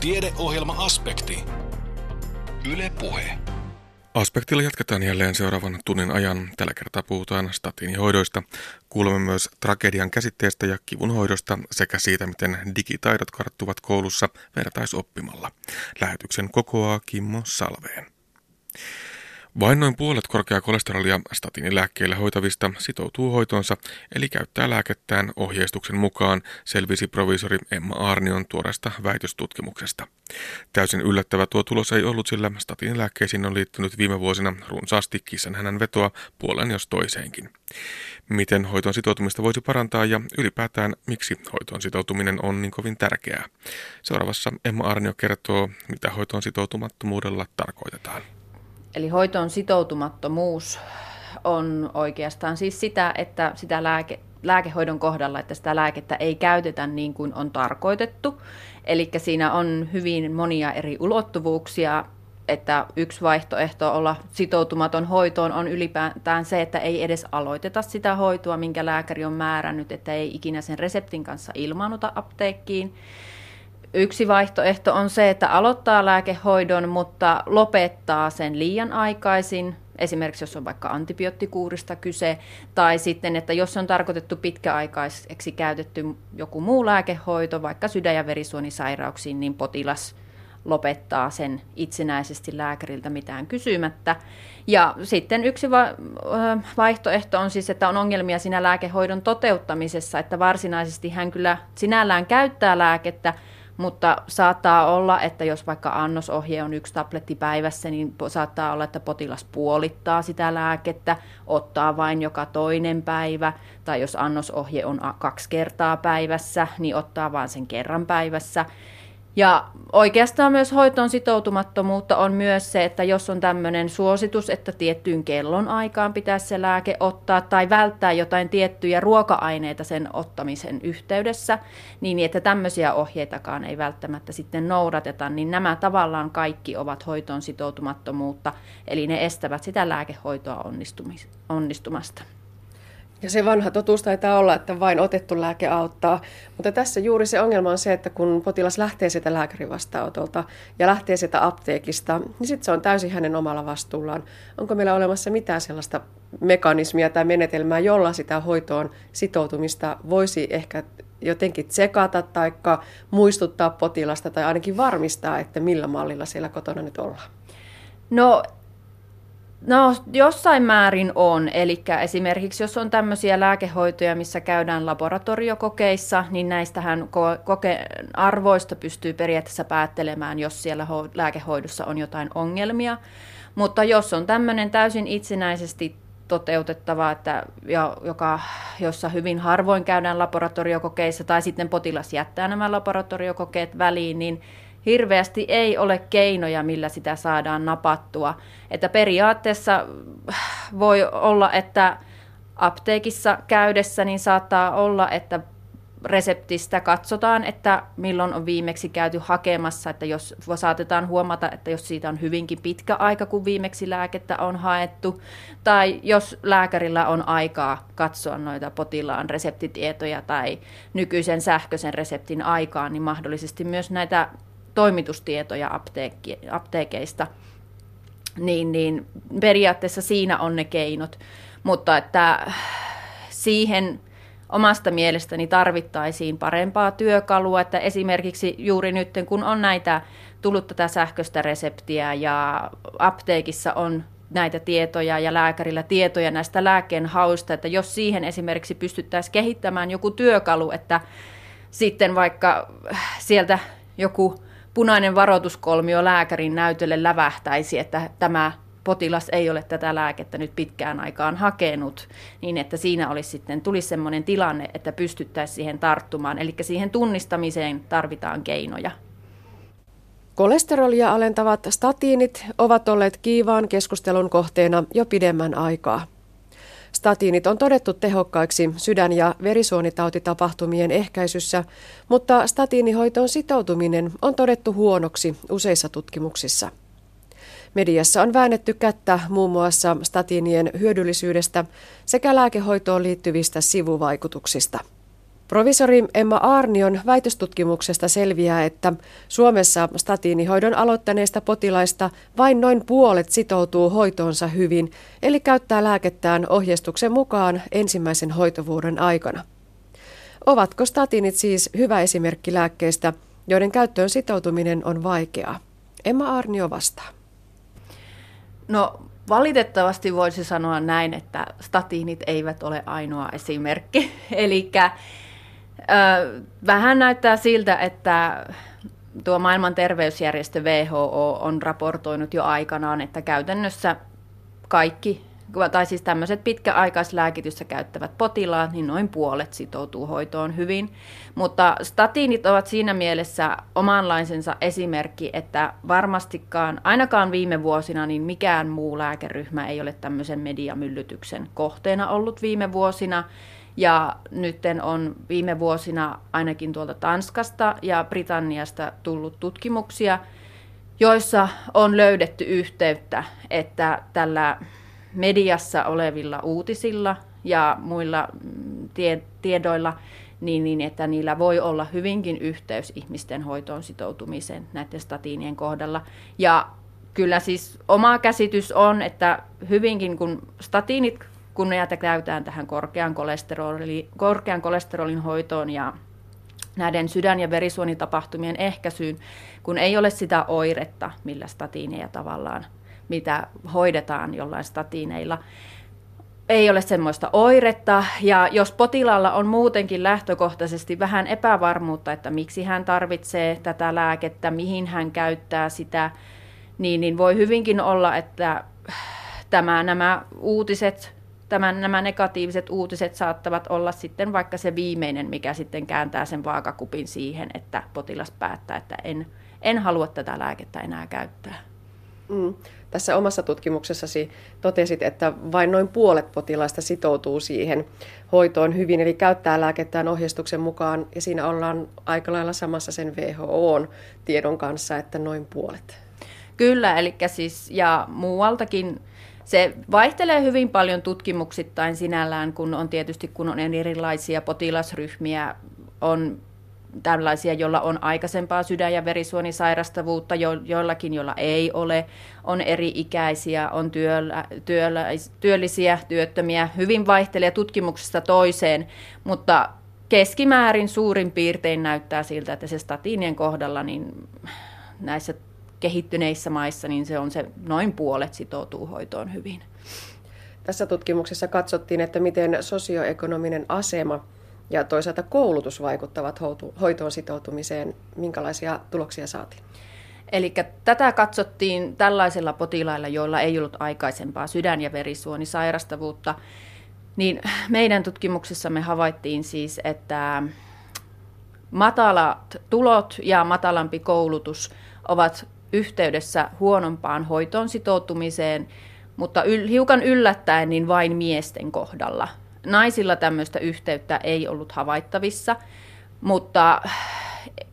Tiedeohjelma-aspekti. Yle Puhe. Aspektilla jatketaan jälleen seuraavan tunnin ajan. Tällä kertaa puhutaan statiinihoidoista. Kuulemme myös tragedian käsitteestä ja kivun hoidosta sekä siitä, miten digitaidot karttuvat koulussa vertaisoppimalla. Lähetyksen kokoaa Kimmo Salveen. Vain noin puolet korkeaa kolesterolia statinilääkkeillä hoitavista sitoutuu hoitonsa, eli käyttää lääkettään ohjeistuksen mukaan, selvisi provisori Emma Arnion tuoreesta väitöstutkimuksesta. Täysin yllättävä tuo tulos ei ollut, sillä statinilääkkeisiin on liittynyt viime vuosina runsaasti kissan hänen vetoa puolen jos toiseenkin. Miten hoitoon sitoutumista voisi parantaa ja ylipäätään miksi hoitoon sitoutuminen on niin kovin tärkeää? Seuraavassa Emma Arnio kertoo, mitä hoitoon sitoutumattomuudella tarkoitetaan. Eli hoitoon sitoutumattomuus on oikeastaan siis sitä, että sitä lääke, lääkehoidon kohdalla, että sitä lääkettä ei käytetä niin kuin on tarkoitettu. Eli siinä on hyvin monia eri ulottuvuuksia, että yksi vaihtoehto olla sitoutumaton hoitoon on ylipäätään se, että ei edes aloiteta sitä hoitoa, minkä lääkäri on määrännyt, että ei ikinä sen reseptin kanssa ilmaanuta apteekkiin. Yksi vaihtoehto on se, että aloittaa lääkehoidon, mutta lopettaa sen liian aikaisin, esimerkiksi jos on vaikka antibioottikuurista kyse, tai sitten, että jos on tarkoitettu pitkäaikaiseksi käytetty joku muu lääkehoito, vaikka sydän- ja verisuonisairauksiin, niin potilas lopettaa sen itsenäisesti lääkäriltä mitään kysymättä. Ja sitten yksi va- vaihtoehto on siis, että on ongelmia siinä lääkehoidon toteuttamisessa, että varsinaisesti hän kyllä sinällään käyttää lääkettä, mutta saattaa olla, että jos vaikka annosohje on yksi tabletti päivässä, niin saattaa olla, että potilas puolittaa sitä lääkettä, ottaa vain joka toinen päivä, tai jos annosohje on kaksi kertaa päivässä, niin ottaa vain sen kerran päivässä. Ja oikeastaan myös hoitoon sitoutumattomuutta on myös se, että jos on tämmöinen suositus, että tiettyyn kellon aikaan pitäisi se lääke ottaa tai välttää jotain tiettyjä ruoka-aineita sen ottamisen yhteydessä, niin että tämmöisiä ohjeitakaan ei välttämättä sitten noudateta, niin nämä tavallaan kaikki ovat hoitoon sitoutumattomuutta, eli ne estävät sitä lääkehoitoa onnistumasta. Ja se vanha totuus taitaa olla, että vain otettu lääke auttaa. Mutta tässä juuri se ongelma on se, että kun potilas lähtee sitä lääkärin vastaanotolta ja lähtee sitä apteekista, niin sitten se on täysin hänen omalla vastuullaan. Onko meillä olemassa mitään sellaista mekanismia tai menetelmää, jolla sitä hoitoon sitoutumista voisi ehkä jotenkin tsekata tai muistuttaa potilasta tai ainakin varmistaa, että millä mallilla siellä kotona nyt ollaan? No No jossain määrin on, eli esimerkiksi jos on tämmöisiä lääkehoitoja, missä käydään laboratoriokokeissa, niin näistähän koke- arvoista pystyy periaatteessa päättelemään, jos siellä ho- lääkehoidossa on jotain ongelmia. Mutta jos on tämmöinen täysin itsenäisesti toteutettava, että, joka, jossa hyvin harvoin käydään laboratoriokokeissa tai sitten potilas jättää nämä laboratoriokokeet väliin, niin hirveästi ei ole keinoja, millä sitä saadaan napattua. Että periaatteessa voi olla, että apteekissa käydessä niin saattaa olla, että reseptistä katsotaan, että milloin on viimeksi käyty hakemassa, että jos saatetaan huomata, että jos siitä on hyvinkin pitkä aika, kun viimeksi lääkettä on haettu, tai jos lääkärillä on aikaa katsoa noita potilaan reseptitietoja tai nykyisen sähköisen reseptin aikaa, niin mahdollisesti myös näitä toimitustietoja apteekki, apteekeista, niin, niin periaatteessa siinä on ne keinot. Mutta että siihen omasta mielestäni tarvittaisiin parempaa työkalua, että esimerkiksi juuri nyt, kun on näitä tullut tätä sähköistä reseptiä ja apteekissa on näitä tietoja ja lääkärillä tietoja näistä lääkkeen hausta, että jos siihen esimerkiksi pystyttäisiin kehittämään joku työkalu, että sitten vaikka sieltä joku punainen varoituskolmio lääkärin näytölle lävähtäisi, että tämä potilas ei ole tätä lääkettä nyt pitkään aikaan hakenut, niin että siinä olisi sitten, tulisi sellainen tilanne, että pystyttäisiin siihen tarttumaan. Eli siihen tunnistamiseen tarvitaan keinoja. Kolesterolia alentavat statiinit ovat olleet kiivaan keskustelun kohteena jo pidemmän aikaa. Statiinit on todettu tehokkaiksi sydän- ja verisuonitautitapahtumien ehkäisyssä, mutta statiinihoitoon sitoutuminen on todettu huonoksi useissa tutkimuksissa. Mediassa on väännetty kättä muun muassa statiinien hyödyllisyydestä sekä lääkehoitoon liittyvistä sivuvaikutuksista. Provisori Emma Arnion väitöstutkimuksesta selviää, että Suomessa statiinihoidon aloittaneista potilaista vain noin puolet sitoutuu hoitoonsa hyvin, eli käyttää lääkettään ohjeistuksen mukaan ensimmäisen hoitovuoden aikana. Ovatko statiinit siis hyvä esimerkki lääkkeistä, joiden käyttöön sitoutuminen on vaikeaa? Emma Arnio vastaa. No valitettavasti voisi sanoa näin, että statiinit eivät ole ainoa esimerkki. Eli vähän näyttää siltä, että tuo maailman terveysjärjestö WHO on raportoinut jo aikanaan, että käytännössä kaikki tai siis tämmöiset pitkäaikaislääkitystä käyttävät potilaat, niin noin puolet sitoutuu hoitoon hyvin. Mutta statiinit ovat siinä mielessä omanlaisensa esimerkki, että varmastikaan, ainakaan viime vuosina, niin mikään muu lääkeryhmä ei ole tämmöisen mediamyllytyksen kohteena ollut viime vuosina. Ja nyt on viime vuosina ainakin tuolta Tanskasta ja Britanniasta tullut tutkimuksia, joissa on löydetty yhteyttä, että tällä mediassa olevilla uutisilla ja muilla mm, tie, tiedoilla, niin, niin että niillä voi olla hyvinkin yhteys ihmisten hoitoon sitoutumiseen näiden statiinien kohdalla. Ja kyllä siis oma käsitys on, että hyvinkin kun statiinit, kun ne käytetään tähän korkean kolesterolin, korkean kolesterolin hoitoon ja näiden sydän- ja verisuonitapahtumien ehkäisyyn, kun ei ole sitä oiretta, millä statiineja tavallaan mitä hoidetaan jollain statiineilla, ei ole semmoista oiretta, ja jos potilaalla on muutenkin lähtökohtaisesti vähän epävarmuutta, että miksi hän tarvitsee tätä lääkettä, mihin hän käyttää sitä, niin, niin voi hyvinkin olla, että tämä, nämä uutiset, tämän, nämä negatiiviset uutiset saattavat olla sitten vaikka se viimeinen, mikä sitten kääntää sen vaakakupin siihen, että potilas päättää, että en, en halua tätä lääkettä enää käyttää. Mm. Tässä omassa tutkimuksessasi totesit, että vain noin puolet potilaista sitoutuu siihen hoitoon hyvin, eli käyttää lääkettään ohjeistuksen mukaan, ja siinä ollaan aika lailla samassa sen WHOn tiedon kanssa, että noin puolet. Kyllä, eli siis ja muualtakin se vaihtelee hyvin paljon tutkimuksittain sinällään, kun on tietysti kun on erilaisia potilasryhmiä, on tällaisia, joilla on aikaisempaa sydän- ja verisuonisairastavuutta, jo, joillakin, joilla ei ole, on eri-ikäisiä, on työllä, työllä, työllisiä, työttömiä, hyvin vaihtelee tutkimuksesta toiseen, mutta keskimäärin suurin piirtein näyttää siltä, että se statiinien kohdalla niin näissä kehittyneissä maissa niin se on se noin puolet sitoutuu hoitoon hyvin. Tässä tutkimuksessa katsottiin, että miten sosioekonominen asema – ja toisaalta koulutus vaikuttavat hoitoon sitoutumiseen. Minkälaisia tuloksia saatiin? Eli tätä katsottiin tällaisilla potilailla, joilla ei ollut aikaisempaa sydän- ja verisuonisairastavuutta. Niin meidän tutkimuksessamme havaittiin siis, että matalat tulot ja matalampi koulutus ovat yhteydessä huonompaan hoitoon sitoutumiseen, mutta yl, hiukan yllättäen niin vain miesten kohdalla. Naisilla tämmöistä yhteyttä ei ollut havaittavissa, mutta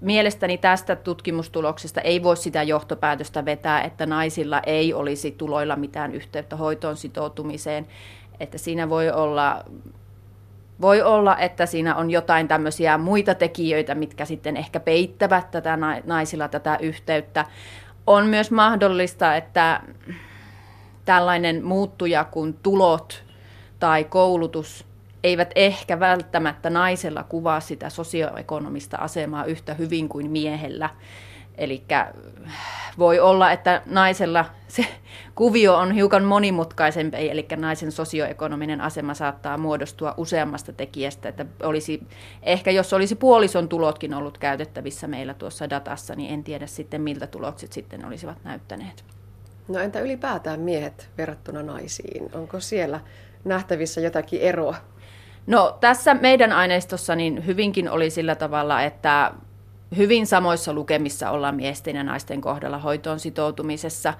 mielestäni tästä tutkimustuloksesta ei voi sitä johtopäätöstä vetää, että naisilla ei olisi tuloilla mitään yhteyttä hoitoon sitoutumiseen. Että siinä voi olla, voi olla, että siinä on jotain tämmöisiä muita tekijöitä, mitkä sitten ehkä peittävät tätä naisilla tätä yhteyttä. On myös mahdollista, että tällainen muuttuja kuin tulot tai koulutus eivät ehkä välttämättä naisella kuvaa sitä sosioekonomista asemaa yhtä hyvin kuin miehellä. Eli voi olla, että naisella se kuvio on hiukan monimutkaisempi, eli naisen sosioekonominen asema saattaa muodostua useammasta tekijästä. Että olisi, ehkä jos olisi puolison tulotkin ollut käytettävissä meillä tuossa datassa, niin en tiedä sitten miltä tulokset sitten olisivat näyttäneet. No entä ylipäätään miehet verrattuna naisiin? Onko siellä nähtävissä jotakin eroa? No tässä meidän aineistossa niin hyvinkin oli sillä tavalla, että hyvin samoissa lukemissa ollaan miesten ja naisten kohdalla hoitoon sitoutumisessa.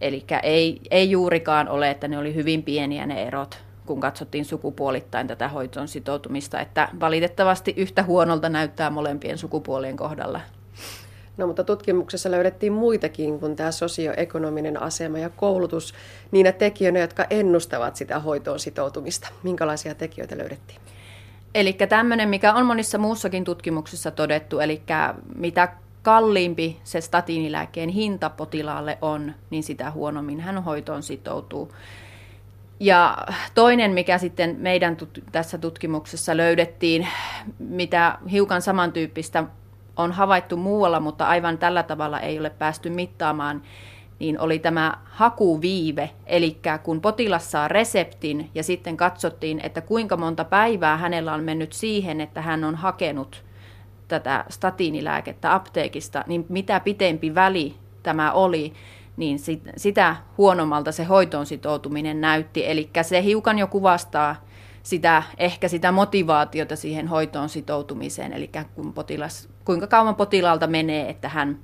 Eli ei, ei juurikaan ole, että ne oli hyvin pieniä ne erot, kun katsottiin sukupuolittain tätä hoitoon sitoutumista. Että valitettavasti yhtä huonolta näyttää molempien sukupuolien kohdalla. No mutta tutkimuksessa löydettiin muitakin kuin tämä sosioekonominen asema ja koulutus niinä tekijöinä, jotka ennustavat sitä hoitoon sitoutumista. Minkälaisia tekijöitä löydettiin? Eli tämmöinen, mikä on monissa muussakin tutkimuksissa todettu, eli mitä kalliimpi se statiinilääkkeen hinta potilaalle on, niin sitä huonommin hän hoitoon sitoutuu. Ja toinen, mikä sitten meidän tut- tässä tutkimuksessa löydettiin, mitä hiukan samantyyppistä on havaittu muualla, mutta aivan tällä tavalla ei ole päästy mittaamaan, niin oli tämä hakuviive, eli kun potilas saa reseptin ja sitten katsottiin, että kuinka monta päivää hänellä on mennyt siihen, että hän on hakenut tätä statiinilääkettä apteekista, niin mitä pitempi väli tämä oli, niin sit, sitä huonommalta se hoitoon sitoutuminen näytti. Eli se hiukan jo kuvastaa sitä, ehkä sitä motivaatiota siihen hoitoon sitoutumiseen, eli kun potilas, kuinka kauan potilaalta menee, että hän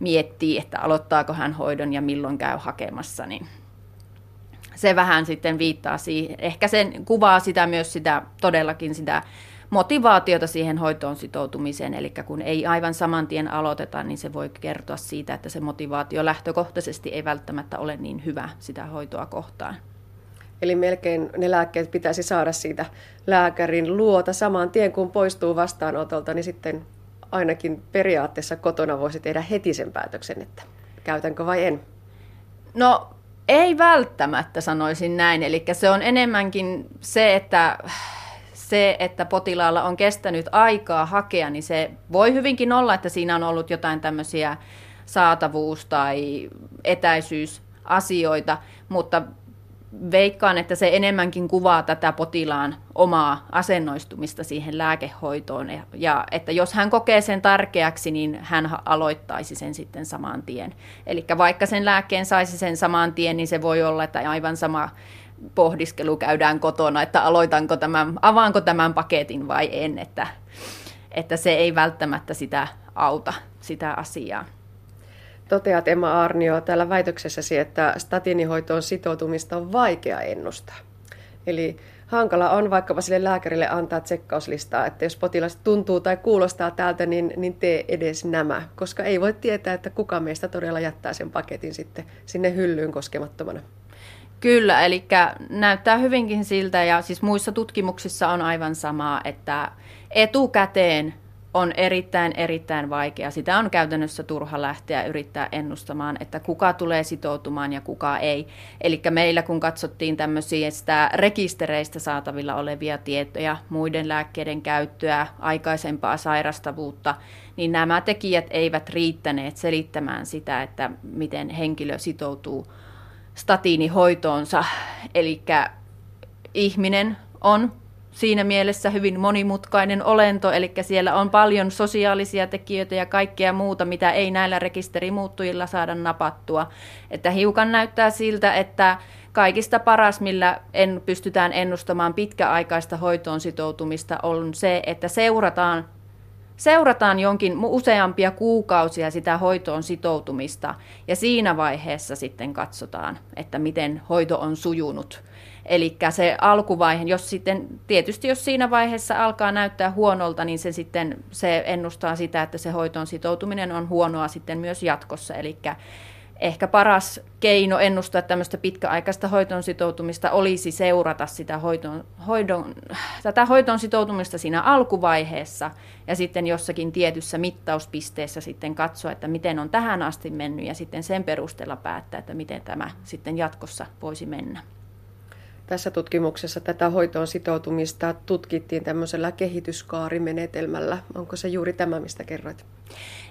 miettii, että aloittaako hän hoidon ja milloin käy hakemassa, niin se vähän sitten viittaa siihen. Ehkä sen kuvaa sitä myös sitä todellakin sitä motivaatiota siihen hoitoon sitoutumiseen, eli kun ei aivan saman tien aloiteta, niin se voi kertoa siitä, että se motivaatio lähtökohtaisesti ei välttämättä ole niin hyvä sitä hoitoa kohtaan. Eli melkein ne lääkkeet pitäisi saada siitä lääkärin luota saman tien, kun poistuu vastaanotolta, niin sitten ainakin periaatteessa kotona voisi tehdä heti sen päätöksen, että käytänkö vai en. No ei välttämättä sanoisin näin, eli se on enemmänkin se, että se, että potilaalla on kestänyt aikaa hakea, niin se voi hyvinkin olla, että siinä on ollut jotain tämmöisiä saatavuus- tai etäisyysasioita, mutta veikkaan, että se enemmänkin kuvaa tätä potilaan omaa asennoistumista siihen lääkehoitoon. Ja että jos hän kokee sen tärkeäksi, niin hän aloittaisi sen sitten saman tien. Eli vaikka sen lääkkeen saisi sen saman tien, niin se voi olla, että aivan sama pohdiskelu käydään kotona, että aloitanko tämän, avaanko tämän paketin vai en, että, että se ei välttämättä sitä auta, sitä asiaa. Toteat Emma Arnio täällä väitöksessäsi, että statiinihoitoon sitoutumista on vaikea ennustaa. Eli hankala on vaikkapa sille lääkärille antaa tsekkauslistaa, että jos potilas tuntuu tai kuulostaa täältä, niin, niin tee edes nämä, koska ei voi tietää, että kuka meistä todella jättää sen paketin sitten sinne hyllyyn koskemattomana. Kyllä, eli näyttää hyvinkin siltä, ja siis muissa tutkimuksissa on aivan samaa, että etukäteen on erittäin, erittäin vaikea. Sitä on käytännössä turha lähteä yrittää ennustamaan, että kuka tulee sitoutumaan ja kuka ei. Eli meillä kun katsottiin tämmöisiä rekistereistä saatavilla olevia tietoja, muiden lääkkeiden käyttöä, aikaisempaa sairastavuutta, niin nämä tekijät eivät riittäneet selittämään sitä, että miten henkilö sitoutuu statiinihoitoonsa. Eli ihminen on siinä mielessä hyvin monimutkainen olento, eli siellä on paljon sosiaalisia tekijöitä ja kaikkea muuta, mitä ei näillä rekisterimuuttujilla saada napattua. Että hiukan näyttää siltä, että kaikista paras, millä en, pystytään ennustamaan pitkäaikaista hoitoon sitoutumista, on se, että seurataan seurataan jonkin useampia kuukausia sitä hoitoon sitoutumista ja siinä vaiheessa sitten katsotaan, että miten hoito on sujunut. Eli se alkuvaihe, jos sitten, tietysti jos siinä vaiheessa alkaa näyttää huonolta, niin se sitten se ennustaa sitä, että se hoitoon sitoutuminen on huonoa sitten myös jatkossa. Eli ehkä paras keino ennustaa tämmöistä pitkäaikaista hoitoon sitoutumista olisi seurata sitä hoitoon, hoidon, tätä hoitoon sitoutumista siinä alkuvaiheessa ja sitten jossakin tietyssä mittauspisteessä sitten katsoa, että miten on tähän asti mennyt ja sitten sen perusteella päättää, että miten tämä sitten jatkossa voisi mennä. Tässä tutkimuksessa tätä hoitoon sitoutumista tutkittiin tämmöisellä kehityskaarimenetelmällä. Onko se juuri tämä, mistä kerroit?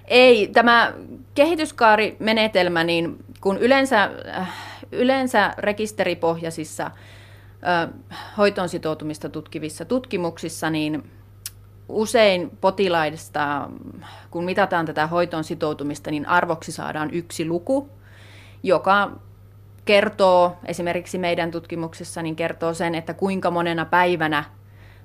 Ei, tämä kehityskaarimenetelmä, niin kun yleensä, äh, yleensä rekisteripohjaisissa äh, hoitoon sitoutumista tutkivissa tutkimuksissa, niin usein potilaista, kun mitataan tätä hoitoon sitoutumista, niin arvoksi saadaan yksi luku, joka kertoo, esimerkiksi meidän tutkimuksessa, niin kertoo sen, että kuinka monena päivänä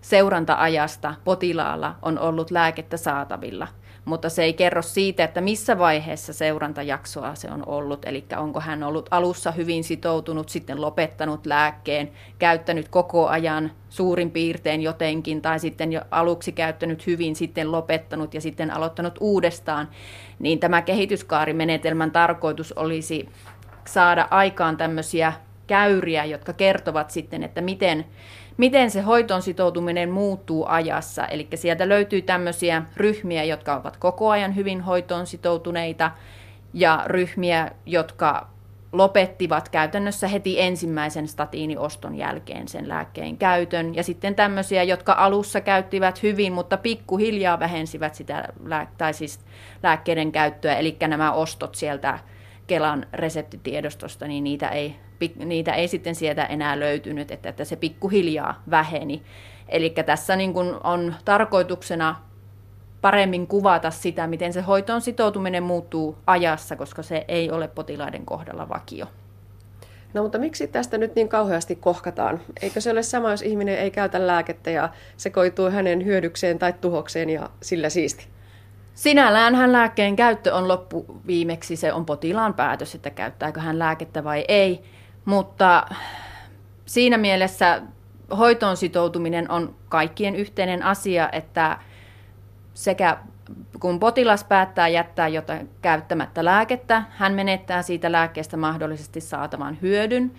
seuranta-ajasta potilaalla on ollut lääkettä saatavilla. Mutta se ei kerro siitä, että missä vaiheessa seurantajaksoa se on ollut. Eli onko hän ollut alussa hyvin sitoutunut, sitten lopettanut lääkkeen, käyttänyt koko ajan suurin piirtein jotenkin, tai sitten jo aluksi käyttänyt hyvin, sitten lopettanut ja sitten aloittanut uudestaan. Niin tämä kehityskaarimenetelmän tarkoitus olisi saada aikaan tämmöisiä käyriä, jotka kertovat sitten, että miten, miten se hoitoon sitoutuminen muuttuu ajassa. Eli sieltä löytyy tämmöisiä ryhmiä, jotka ovat koko ajan hyvin hoitoon sitoutuneita, ja ryhmiä, jotka lopettivat käytännössä heti ensimmäisen statiinioston jälkeen sen lääkkeen käytön. Ja sitten tämmöisiä, jotka alussa käyttivät hyvin, mutta pikkuhiljaa vähensivät sitä tai siis lääkkeiden käyttöä. Eli nämä ostot sieltä Kelan reseptitiedostosta, niin niitä ei, niitä ei sitten sieltä enää löytynyt, että, että se pikkuhiljaa väheni. Eli tässä niin kuin on tarkoituksena paremmin kuvata sitä, miten se hoitoon sitoutuminen muuttuu ajassa, koska se ei ole potilaiden kohdalla vakio. No mutta miksi tästä nyt niin kauheasti kohkataan? Eikö se ole sama, jos ihminen ei käytä lääkettä ja se koituu hänen hyödykseen tai tuhokseen ja sillä siisti? Sinällään hän lääkkeen käyttö on loppu viimeksi, se on potilaan päätös, että käyttääkö hän lääkettä vai ei, mutta siinä mielessä hoitoon sitoutuminen on kaikkien yhteinen asia, että sekä kun potilas päättää jättää jotain käyttämättä lääkettä, hän menettää siitä lääkkeestä mahdollisesti saatavan hyödyn.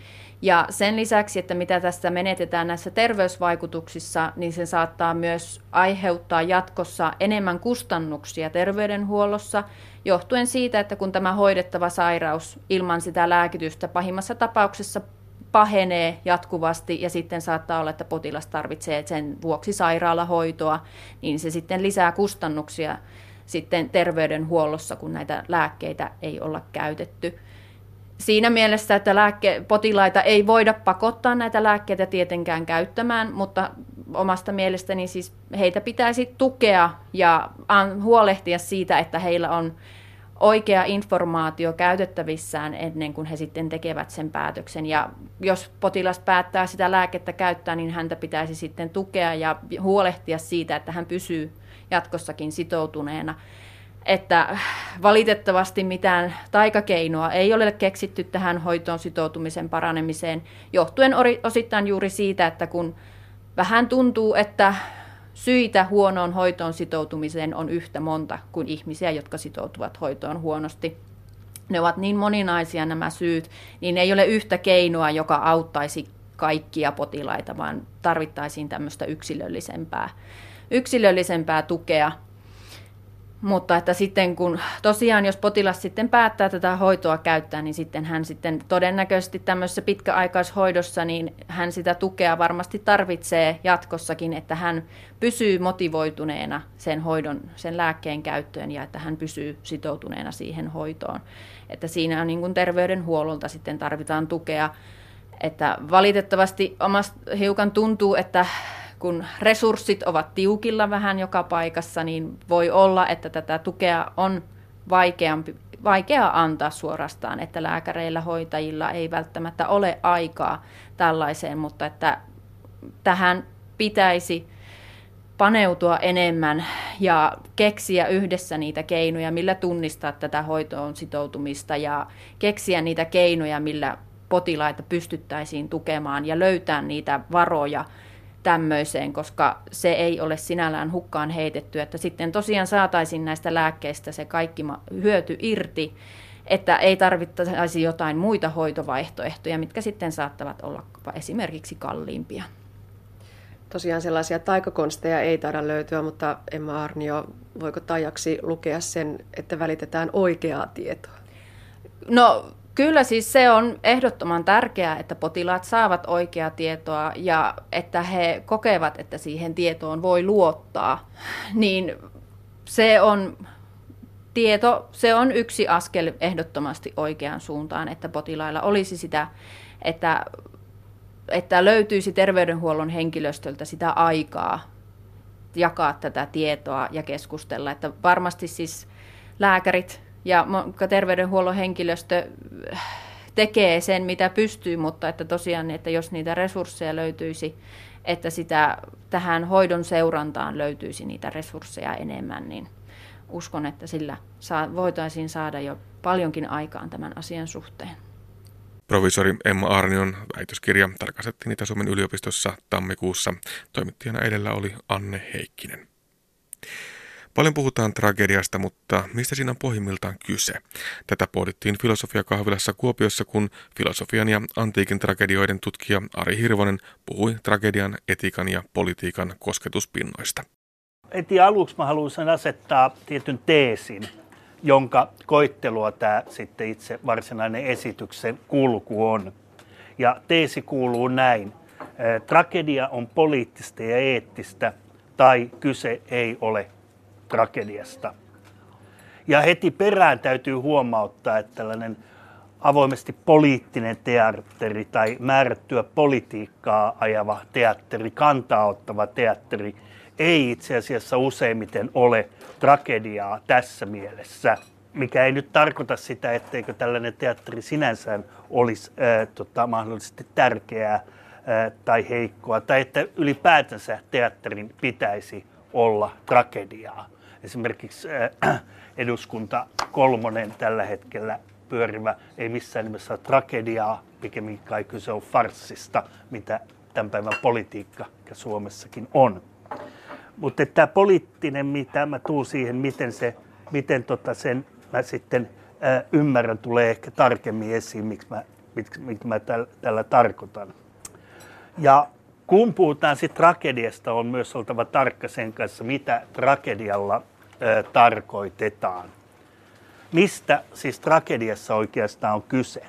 Ja sen lisäksi, että mitä tässä menetetään näissä terveysvaikutuksissa, niin se saattaa myös aiheuttaa jatkossa enemmän kustannuksia terveydenhuollossa, johtuen siitä, että kun tämä hoidettava sairaus ilman sitä lääkitystä pahimmassa tapauksessa pahenee jatkuvasti ja sitten saattaa olla, että potilas tarvitsee sen vuoksi sairaalahoitoa, niin se sitten lisää kustannuksia sitten terveydenhuollossa, kun näitä lääkkeitä ei olla käytetty. Siinä mielessä, että lääkke, potilaita ei voida pakottaa näitä lääkkeitä tietenkään käyttämään, mutta omasta mielestäni siis heitä pitäisi tukea ja huolehtia siitä, että heillä on oikea informaatio käytettävissään ennen kuin he sitten tekevät sen päätöksen. Ja jos potilas päättää sitä lääkettä käyttää, niin häntä pitäisi sitten tukea ja huolehtia siitä, että hän pysyy jatkossakin sitoutuneena. Että valitettavasti mitään taikakeinoa ei ole keksitty tähän hoitoon sitoutumisen paranemiseen, johtuen osittain juuri siitä, että kun vähän tuntuu, että syitä huonoon hoitoon sitoutumiseen on yhtä monta kuin ihmisiä, jotka sitoutuvat hoitoon huonosti. Ne ovat niin moninaisia nämä syyt, niin ei ole yhtä keinoa, joka auttaisi kaikkia potilaita, vaan tarvittaisiin tämmöistä yksilöllisempää, yksilöllisempää tukea mutta että sitten kun tosiaan, jos potilas sitten päättää tätä hoitoa käyttää, niin sitten hän sitten todennäköisesti tämmöisessä pitkäaikaishoidossa, niin hän sitä tukea varmasti tarvitsee jatkossakin, että hän pysyy motivoituneena sen hoidon, sen lääkkeen käyttöön ja että hän pysyy sitoutuneena siihen hoitoon. Että siinä on niin kuin terveydenhuollolta sitten tarvitaan tukea, että valitettavasti omasta hiukan tuntuu, että kun resurssit ovat tiukilla vähän joka paikassa, niin voi olla, että tätä tukea on vaikeampi, vaikea antaa suorastaan, että lääkäreillä, hoitajilla ei välttämättä ole aikaa tällaiseen, mutta että tähän pitäisi paneutua enemmän ja keksiä yhdessä niitä keinoja, millä tunnistaa tätä hoitoon sitoutumista ja keksiä niitä keinoja, millä potilaita pystyttäisiin tukemaan ja löytää niitä varoja, tämmöiseen, koska se ei ole sinällään hukkaan heitetty, että sitten tosiaan saataisiin näistä lääkkeistä se kaikki hyöty irti, että ei tarvittaisi jotain muita hoitovaihtoehtoja, mitkä sitten saattavat olla esimerkiksi kalliimpia. Tosiaan sellaisia taikakonsteja ei taida löytyä, mutta Emma Arnio, voiko tajaksi lukea sen, että välitetään oikeaa tietoa? No Kyllä siis se on ehdottoman tärkeää, että potilaat saavat oikeaa tietoa ja että he kokevat, että siihen tietoon voi luottaa. Niin se on tieto, se on yksi askel ehdottomasti oikeaan suuntaan, että potilailla olisi sitä, että, että löytyisi terveydenhuollon henkilöstöltä sitä aikaa jakaa tätä tietoa ja keskustella. Että varmasti siis lääkärit ja terveydenhuollon henkilöstö tekee sen, mitä pystyy, mutta että tosiaan, että jos niitä resursseja löytyisi, että sitä tähän hoidon seurantaan löytyisi niitä resursseja enemmän, niin uskon, että sillä saa, voitaisiin saada jo paljonkin aikaan tämän asian suhteen. Provisori Emma Arnion väitöskirja tarkastettiin Itä-Suomen yliopistossa tammikuussa. Toimittajana edellä oli Anne Heikkinen. Paljon puhutaan tragediasta, mutta mistä siinä on pohjimmiltaan kyse? Tätä pohdittiin filosofiakahvilassa Kuopiossa, kun filosofian ja antiikin tragedioiden tutkija Ari Hirvonen puhui tragedian, etiikan ja politiikan kosketuspinnoista. Eti aluksi mä haluaisin asettaa tietyn teesin, jonka koittelua tämä sitten itse varsinainen esityksen kulku on. Ja teesi kuuluu näin. Tragedia on poliittista ja eettistä, tai kyse ei ole tragediasta. Ja heti perään täytyy huomauttaa, että tällainen avoimesti poliittinen teatteri tai määrättyä politiikkaa ajava teatteri, kantaa ottava teatteri, ei itse asiassa useimmiten ole tragediaa tässä mielessä, mikä ei nyt tarkoita sitä, etteikö tällainen teatteri sinänsä olisi äh, tota, mahdollisesti tärkeää äh, tai heikkoa, tai että ylipäätänsä teatterin pitäisi olla tragediaa. Esimerkiksi äh, eduskunta kolmonen tällä hetkellä pyörivä ei missään nimessä ole tragediaa, pikemminkin kai kyse on farssista, mitä tämän päivän politiikka Suomessakin on. Mutta tämä poliittinen, mitä mä tuun siihen, miten, se, miten tota sen mä sitten ää, ymmärrän, tulee ehkä tarkemmin esiin, miksi mä, miksi, miksi mä tällä, tällä tarkoitan. Ja kun puhutaan sitten tragediasta, on myös oltava tarkka sen kanssa, mitä tragedialla ää, tarkoitetaan. Mistä siis tragediassa oikeastaan on kyse?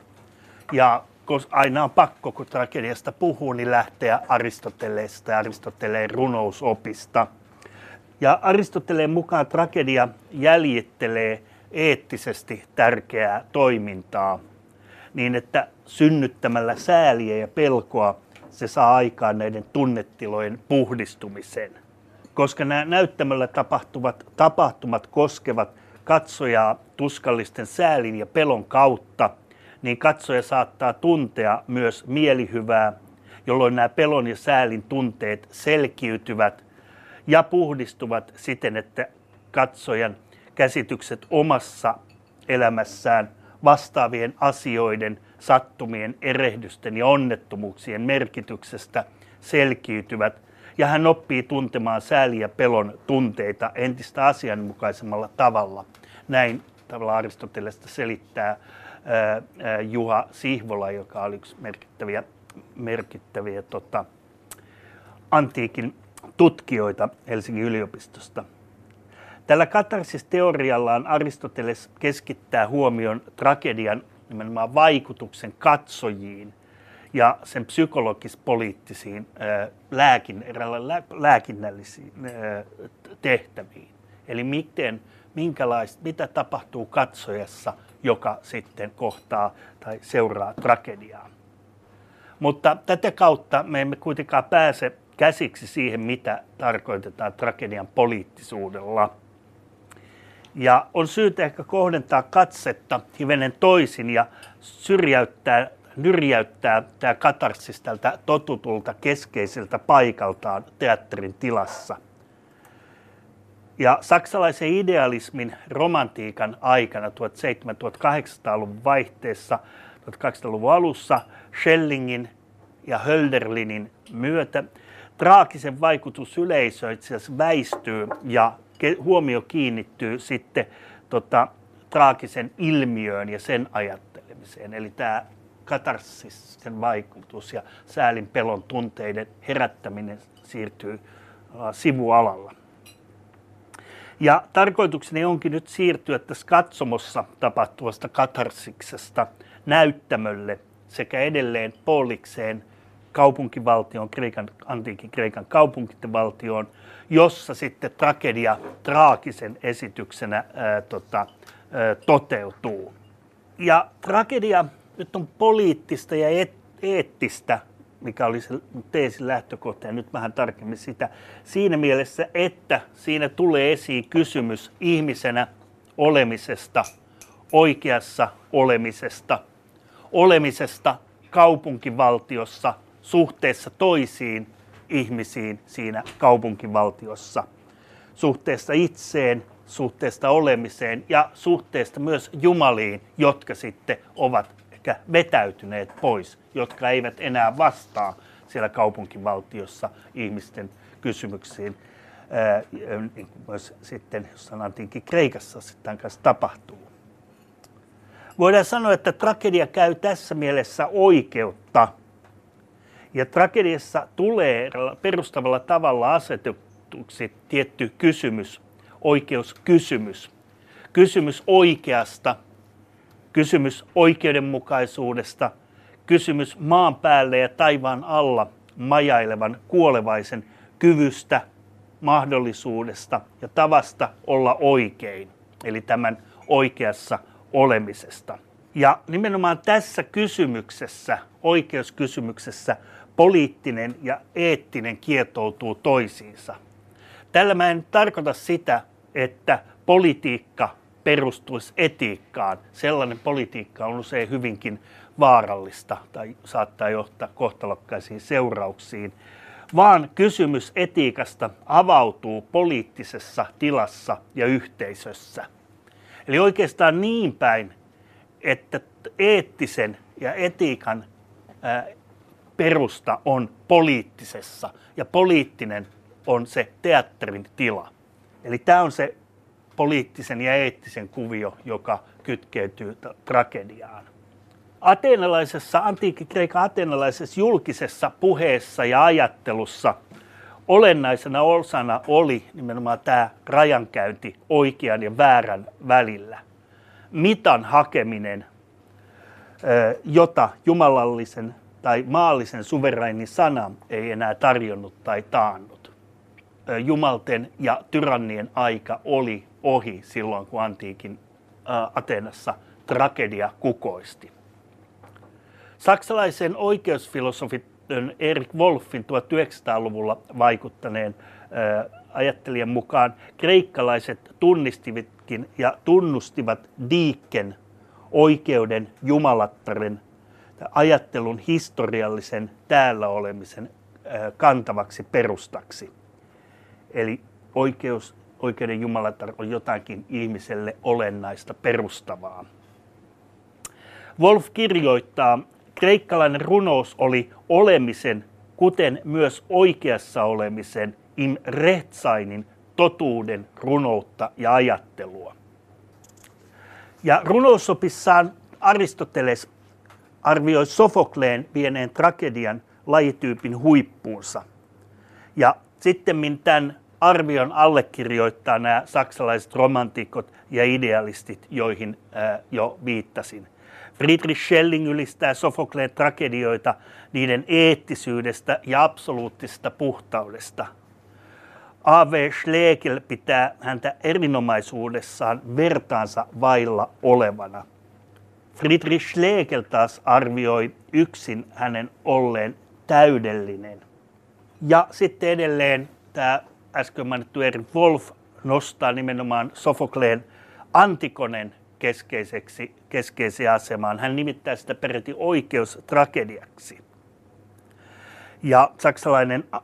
Ja koska aina on pakko, kun tragediasta puhuu, niin lähteä Aristoteleesta ja Aristoteleen runousopista. Ja Aristoteleen mukaan tragedia jäljittelee eettisesti tärkeää toimintaa niin, että synnyttämällä sääliä ja pelkoa se saa aikaan näiden tunnetilojen puhdistumisen. Koska nämä näyttämällä tapahtuvat tapahtumat koskevat katsojaa tuskallisten säälin ja pelon kautta – niin katsoja saattaa tuntea myös mielihyvää, jolloin nämä pelon ja säälin tunteet selkiytyvät ja puhdistuvat siten, että katsojan käsitykset omassa elämässään vastaavien asioiden, sattumien, erehdysten ja onnettomuuksien merkityksestä selkiytyvät ja hän oppii tuntemaan sääli ja pelon tunteita entistä asianmukaisemmalla tavalla. Näin tavalla Aristotelesta selittää Juha Sihvola, joka oli yksi merkittäviä, merkittäviä tota, antiikin tutkijoita Helsingin yliopistosta. Tällä katarsisteoriallaan Aristoteles keskittää huomion tragedian nimenomaan vaikutuksen katsojiin ja sen psykologis-poliittisiin lääkin, lääkinnällisiin tehtäviin. Eli miten, minkälaista, mitä tapahtuu katsojassa – joka sitten kohtaa tai seuraa tragediaa. Mutta tätä kautta me emme kuitenkaan pääse käsiksi siihen, mitä tarkoitetaan tragedian poliittisuudella. Ja on syytä ehkä kohdentaa katsetta hivenen toisin ja syrjäyttää, nyrjäyttää tämä katarsis tältä totutulta keskeiseltä paikaltaan teatterin tilassa – ja saksalaisen idealismin romantiikan aikana 1700-1800-luvun vaihteessa, 1800-luvun alussa Schellingin ja Hölderlinin myötä traagisen vaikutus yleisöön itse väistyy ja huomio kiinnittyy sitten tota, traagisen ilmiöön ja sen ajattelemiseen. Eli tämä katarsisen vaikutus ja säälin pelon tunteiden herättäminen siirtyy sivualalla. Ja tarkoitukseni onkin nyt siirtyä tässä katsomossa tapahtuvasta katarsiksesta näyttämölle sekä edelleen polikseen kaupunkivaltion, Kreikan, antiikin Kreikan kaupunkivaltioon, jossa sitten tragedia traagisen esityksenä ää, tota, ää, toteutuu. Ja tragedia nyt on poliittista ja et, eettistä mikä oli se teesin lähtökohta, ja nyt vähän tarkemmin sitä, siinä mielessä, että siinä tulee esiin kysymys ihmisenä olemisesta, oikeassa olemisesta, olemisesta kaupunkivaltiossa suhteessa toisiin ihmisiin siinä kaupunkivaltiossa, suhteessa itseen, suhteesta olemiseen ja suhteesta myös jumaliin, jotka sitten ovat ehkä vetäytyneet pois, jotka eivät enää vastaa siellä kaupunkivaltiossa ihmisten kysymyksiin. niin kuin myös sitten jossain antiikin Kreikassa sitten kanssa tapahtuu. Voidaan sanoa, että tragedia käy tässä mielessä oikeutta. Ja tragediassa tulee perustavalla tavalla asetetuksi tietty kysymys, oikeuskysymys. Kysymys oikeasta, kysymys oikeudenmukaisuudesta, kysymys maan päälle ja taivaan alla majailevan kuolevaisen kyvystä, mahdollisuudesta ja tavasta olla oikein, eli tämän oikeassa olemisesta. Ja nimenomaan tässä kysymyksessä, oikeuskysymyksessä, poliittinen ja eettinen kietoutuu toisiinsa. Tällä mä en tarkoita sitä, että politiikka perustuisi etiikkaan. Sellainen politiikka on usein hyvinkin vaarallista tai saattaa johtaa kohtalokkaisiin seurauksiin, vaan kysymys etiikasta avautuu poliittisessa tilassa ja yhteisössä. Eli oikeastaan niin päin, että eettisen ja etiikan perusta on poliittisessa ja poliittinen on se teatterin tila. Eli tämä on se poliittisen ja eettisen kuvio, joka kytkeytyy tragediaan. Ateenalaisessa, antiikki Kreikan ateenalaisessa julkisessa puheessa ja ajattelussa olennaisena osana oli nimenomaan tämä rajankäynti oikean ja väärän välillä. Mitan hakeminen, jota jumalallisen tai maallisen suverainin sana ei enää tarjonnut tai taannut. Jumalten ja tyrannien aika oli ohi silloin, kun antiikin Atenassa tragedia kukoisti. Saksalaisen oikeusfilosofin Erik Wolfin 1900-luvulla vaikuttaneen ajattelijan mukaan kreikkalaiset tunnistivatkin ja tunnustivat diikken oikeuden, jumalattaren, ajattelun historiallisen täällä olemisen kantavaksi perustaksi. Eli oikeus, oikeuden jumalatar on jotakin ihmiselle olennaista perustavaa. Wolf kirjoittaa Kreikkalainen runous oli olemisen, kuten myös oikeassa olemisen, im rehtsainin, totuuden, runoutta ja ajattelua. Ja runousopissaan Aristoteles arvioi Sofokleen vieneen tragedian lajityypin huippuunsa. Ja sitten tämän arvion allekirjoittaa nämä saksalaiset romantikot ja idealistit, joihin jo viittasin. Friedrich Schelling ylistää Sofokleen tragedioita niiden eettisyydestä ja absoluuttisesta puhtaudesta. A.V. Schlegel pitää häntä erinomaisuudessaan vertaansa vailla olevana. Friedrich Schlegel taas arvioi yksin hänen olleen täydellinen. Ja sitten edelleen tämä äsken mainittu Erik Wolf nostaa nimenomaan Sofokleen Antikonen keskeiseksi, keskeiseen asemaan. Hän nimittää sitä peräti oikeustragediaksi. Ja saksalainen äh,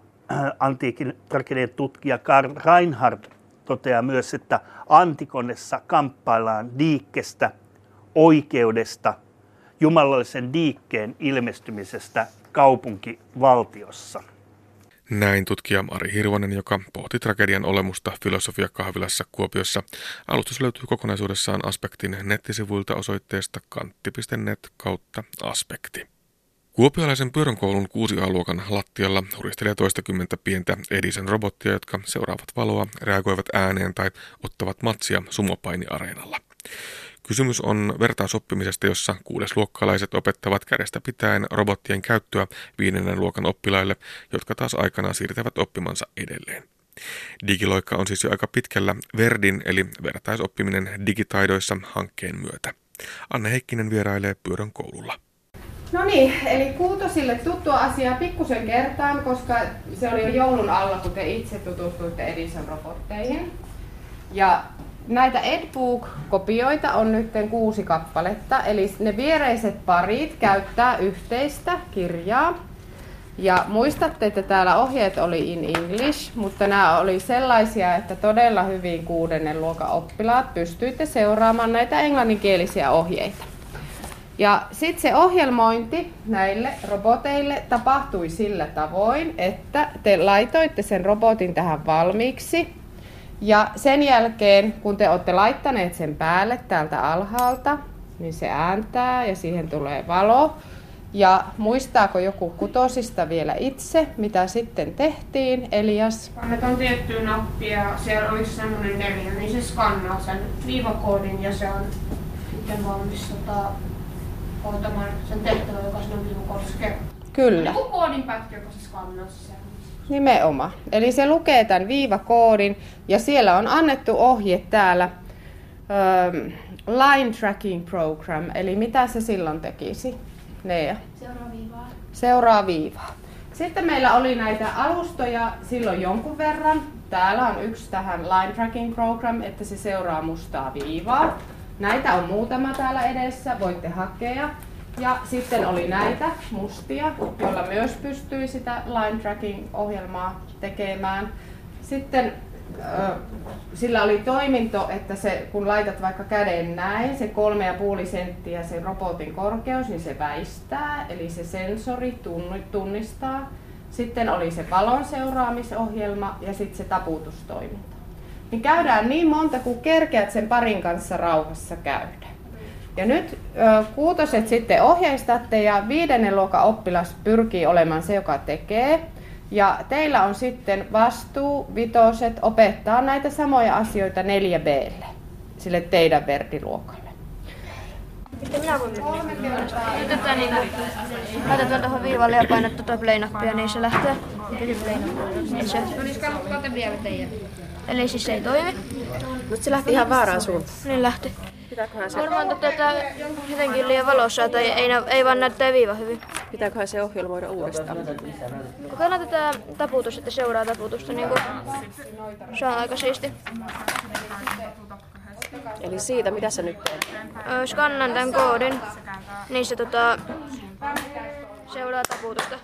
antiikin tragedian tutkija Karl Reinhardt toteaa myös, että Antikonessa kamppaillaan diikkestä, oikeudesta, jumalallisen diikkeen ilmestymisestä kaupunkivaltiossa. Näin tutkija Ari Hirvonen, joka pohti tragedian olemusta filosofiakahvilassa Kuopiossa. Alustus löytyy kokonaisuudessaan aspektin nettisivuilta osoitteesta kantti.net kautta aspekti. Kuopiolaisen pyöränkoulun 6A-luokan lattialla huristelee toistakymmentä pientä Edison robottia, jotka seuraavat valoa, reagoivat ääneen tai ottavat matsia sumopainiareenalla. Kysymys on vertaisoppimisesta, jossa kuudesluokkalaiset opettavat kädestä pitäen robottien käyttöä viidennen luokan oppilaille, jotka taas aikanaan siirtävät oppimansa edelleen. Digiloikka on siis jo aika pitkällä Verdin eli vertaisoppiminen digitaidoissa hankkeen myötä. Anne Heikkinen vierailee pyörän koululla. No niin, eli kuutosille tuttua asiaa pikkusen kertaan, koska se oli jo joulun alla, kun te itse tutustuitte Edison robotteihin. Ja Näitä Edbook-kopioita on nyt kuusi kappaletta, eli ne viereiset parit käyttää yhteistä kirjaa. Ja muistatte, että täällä ohjeet oli in English, mutta nämä oli sellaisia, että todella hyvin kuudennen luokan oppilaat pystyitte seuraamaan näitä englanninkielisiä ohjeita. Ja sitten se ohjelmointi näille roboteille tapahtui sillä tavoin, että te laitoitte sen robotin tähän valmiiksi. Ja sen jälkeen, kun te olette laittaneet sen päälle täältä alhaalta, niin se ääntää ja siihen tulee valo. Ja muistaako joku kutosista vielä itse, mitä sitten tehtiin, Elias? Annetaan tiettyä nappia ja siellä olisi semmoinen neljä, niin se skannaa sen viivakoodin ja se on sitten valmis tota, hoitamaan sen tehtävän, joka sinne viivakoodissa kertoo. Kyllä. Joku koodin pätkä, joka se skannaa sisällä. Nimenomaan. Eli se lukee tämän viivakoodin ja siellä on annettu ohje täällä um, Line Tracking Program, eli mitä se silloin tekisi? Nea. Seuraa viivaa. Seuraa viivaa. Sitten meillä oli näitä alustoja silloin jonkun verran. Täällä on yksi tähän Line Tracking Program, että se seuraa mustaa viivaa. Näitä on muutama täällä edessä, voitte hakea. Ja sitten oli näitä mustia, joilla myös pystyi sitä line tracking ohjelmaa tekemään. Sitten sillä oli toiminto, että se, kun laitat vaikka käden näin, se kolme ja puoli senttiä se robotin korkeus, niin se väistää, eli se sensori tunnistaa. Sitten oli se valon seuraamisohjelma ja sitten se taputustoiminta. Niin käydään niin monta kuin kerkeät sen parin kanssa rauhassa käydä. Ja nyt kuutoset sitten ohjeistatte ja viidennen luokan oppilas pyrkii olemaan se, joka tekee. Ja teillä on sitten vastuu, vitoset, opettaa näitä samoja asioita 4Blle, sille teidän verdiluokalle. Sitten minä voin Tätä niin laitetaan tuohon viivalle ja painat tuota play-nappia, niin se lähtee. Niin se. Eli siis se ei toimi. Mutta se lähti ihan väärään suuntaan. Niin lähti. Pitääköhän se, Varmaan tätä jotenkin liian valossa tai ei, nä- ei vaan näyttää viiva hyvin. pitääköhän se ohjelmoida uudestaan? Kokeillaan tätä taputusta, että seuraa taputusta. Niin kuin, se on aika siisti. Eli siitä, mitä sä nyt teet? Skannan tämän koodin, niin se tota, seuraa taputusta.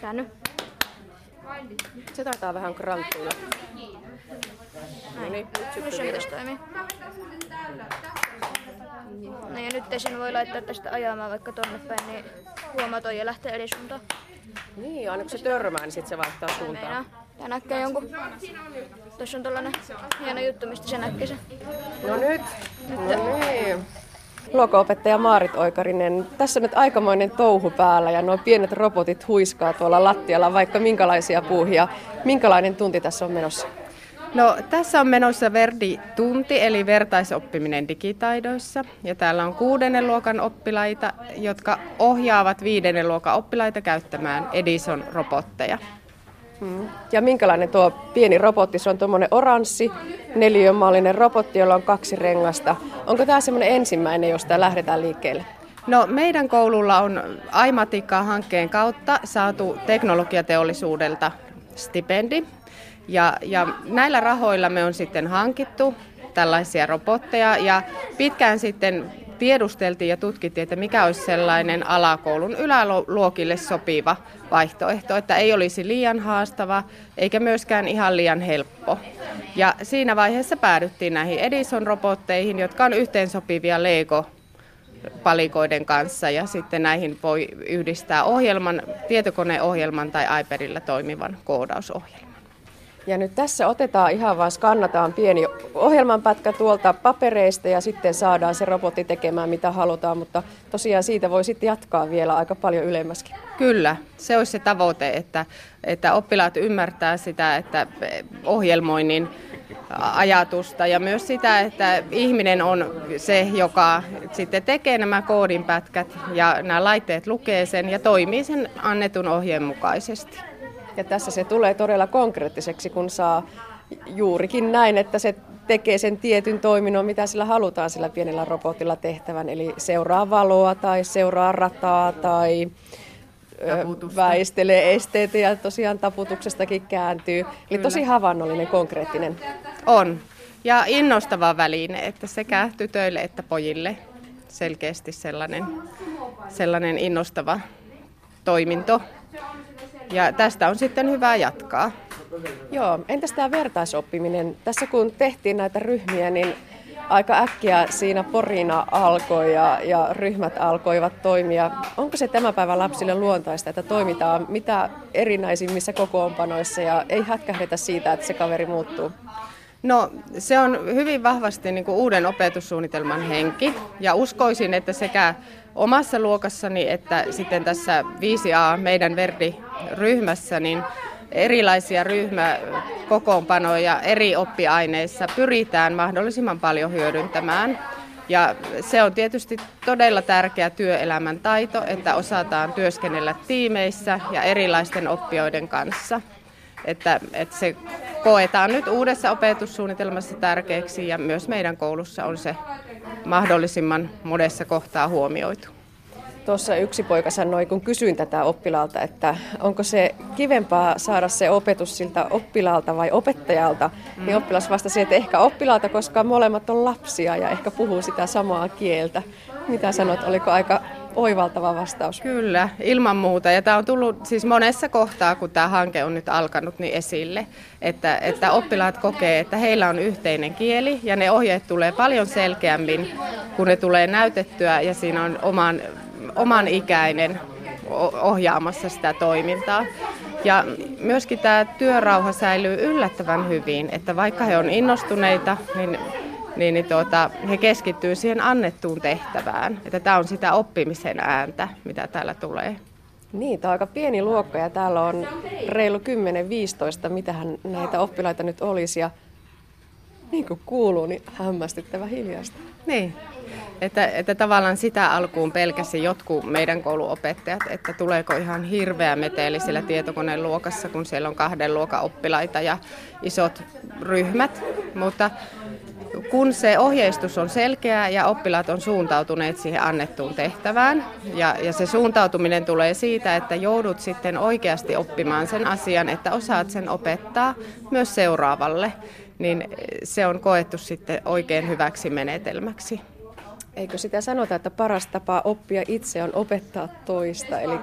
Tää nyt. Se taitaa vähän kranttuilla. No niin, nyt Nyt se pitäisi toimia. No ja nyt sen voi laittaa tästä ajamaan vaikka tonne päin, niin huomaa toi ja lähtee eri suuntaan. Niin, aina kun se törmää, niin sitten se vaihtaa suuntaan. Tää näkee jonkun. Tuossa on tällainen hieno juttu, mistä se näkee sen. No nyt. No niin. Luokaopettaja Maarit Oikarinen, tässä on nyt aikamoinen touhu päällä ja nuo pienet robotit huiskaa tuolla lattialla vaikka minkälaisia puuhia. Minkälainen tunti tässä on menossa? No, tässä on menossa Verdi-tunti, eli vertaisoppiminen digitaidoissa. Ja täällä on kuudennen luokan oppilaita, jotka ohjaavat viidennen luokan oppilaita käyttämään Edison-robotteja. Ja minkälainen tuo pieni robotti? Se on tuommoinen oranssi, neliömallinen robotti, jolla on kaksi rengasta. Onko tämä semmoinen ensimmäinen, josta lähdetään liikkeelle? No, meidän koululla on Aimatikka-hankkeen kautta saatu teknologiateollisuudelta stipendi. Ja, ja näillä rahoilla me on sitten hankittu tällaisia robotteja ja pitkään sitten tiedusteltiin ja tutkittiin, että mikä olisi sellainen alakoulun yläluokille sopiva vaihtoehto, että ei olisi liian haastava eikä myöskään ihan liian helppo. Ja siinä vaiheessa päädyttiin näihin Edison-robotteihin, jotka on yhteensopivia Lego palikoiden kanssa ja sitten näihin voi yhdistää ohjelman, tietokoneohjelman tai iPadilla toimivan koodausohjelman. Ja nyt tässä otetaan ihan vaan, skannataan pieni ohjelmanpätkä tuolta papereista ja sitten saadaan se robotti tekemään mitä halutaan, mutta tosiaan siitä voi sitten jatkaa vielä aika paljon ylemmäskin. Kyllä, se olisi se tavoite, että, että oppilaat ymmärtää sitä, että ohjelmoinnin ajatusta ja myös sitä, että ihminen on se, joka sitten tekee nämä koodinpätkät ja nämä laitteet lukee sen ja toimii sen annetun ohjeen mukaisesti. Ja tässä se tulee todella konkreettiseksi, kun saa juurikin näin, että se tekee sen tietyn toiminnon, mitä sillä halutaan sillä pienellä robotilla tehtävän. Eli seuraa valoa tai seuraa rataa tai ö, väistelee esteitä ja tosiaan taputuksestakin kääntyy. Eli tosi havainnollinen, konkreettinen. On. Ja innostava väline, että sekä tytöille että pojille selkeästi sellainen, sellainen innostava toiminto. Ja tästä on sitten hyvä jatkaa. Joo, entäs tämä vertaisoppiminen? Tässä kun tehtiin näitä ryhmiä, niin aika äkkiä siinä porina alkoi ja, ja ryhmät alkoivat toimia. Onko se tämän päivän lapsille luontaista, että toimitaan mitä erinäisimmissä kokoonpanoissa ja ei hätkähdetä siitä, että se kaveri muuttuu? No se on hyvin vahvasti niin kuin uuden opetussuunnitelman henki ja uskoisin, että sekä omassa luokassani että sitten tässä 5A meidän Verdi-ryhmässä, niin erilaisia ryhmäkokoonpanoja eri oppiaineissa pyritään mahdollisimman paljon hyödyntämään. Ja se on tietysti todella tärkeä työelämän taito, että osataan työskennellä tiimeissä ja erilaisten oppijoiden kanssa. Että, että se koetaan nyt uudessa opetussuunnitelmassa tärkeäksi ja myös meidän koulussa on se mahdollisimman monessa kohtaa huomioitu. Tuossa yksi poika sanoi, kun kysyin tätä oppilaalta, että onko se kivempaa saada se opetus siltä oppilaalta vai opettajalta, mm. niin oppilas vastasi, että ehkä oppilaalta, koska molemmat on lapsia ja ehkä puhuu sitä samaa kieltä. Mitä sanot, oliko aika oivaltava vastaus? Kyllä, ilman muuta. Ja tämä on tullut siis monessa kohtaa, kun tämä hanke on nyt alkanut, niin esille, että, että oppilaat kokee, että heillä on yhteinen kieli ja ne ohjeet tulee paljon selkeämmin, kun ne tulee näytettyä ja siinä on oman oman ikäinen ohjaamassa sitä toimintaa. Ja myöskin tämä työrauha säilyy yllättävän hyvin, että vaikka he on innostuneita, niin, niin, niin tuota, he keskittyy siihen annettuun tehtävään. Että tämä on sitä oppimisen ääntä, mitä täällä tulee. Niin, tämä on aika pieni luokka ja täällä on reilu 10-15, mitähän näitä oppilaita nyt olisi. Ja niin kuin kuuluu, niin hämmästyttävä hiljasta. Niin, että, että tavallaan sitä alkuun pelkäsi jotkut meidän kouluopettajat, että tuleeko ihan hirveä meteli siellä tietokoneen luokassa, kun siellä on kahden luokan oppilaita ja isot ryhmät. Mutta kun se ohjeistus on selkeä ja oppilaat on suuntautuneet siihen annettuun tehtävään, ja, ja se suuntautuminen tulee siitä, että joudut sitten oikeasti oppimaan sen asian, että osaat sen opettaa myös seuraavalle, niin se on koettu sitten oikein hyväksi menetelmäksi. Eikö sitä sanota, että paras tapa oppia itse on opettaa toista? Eli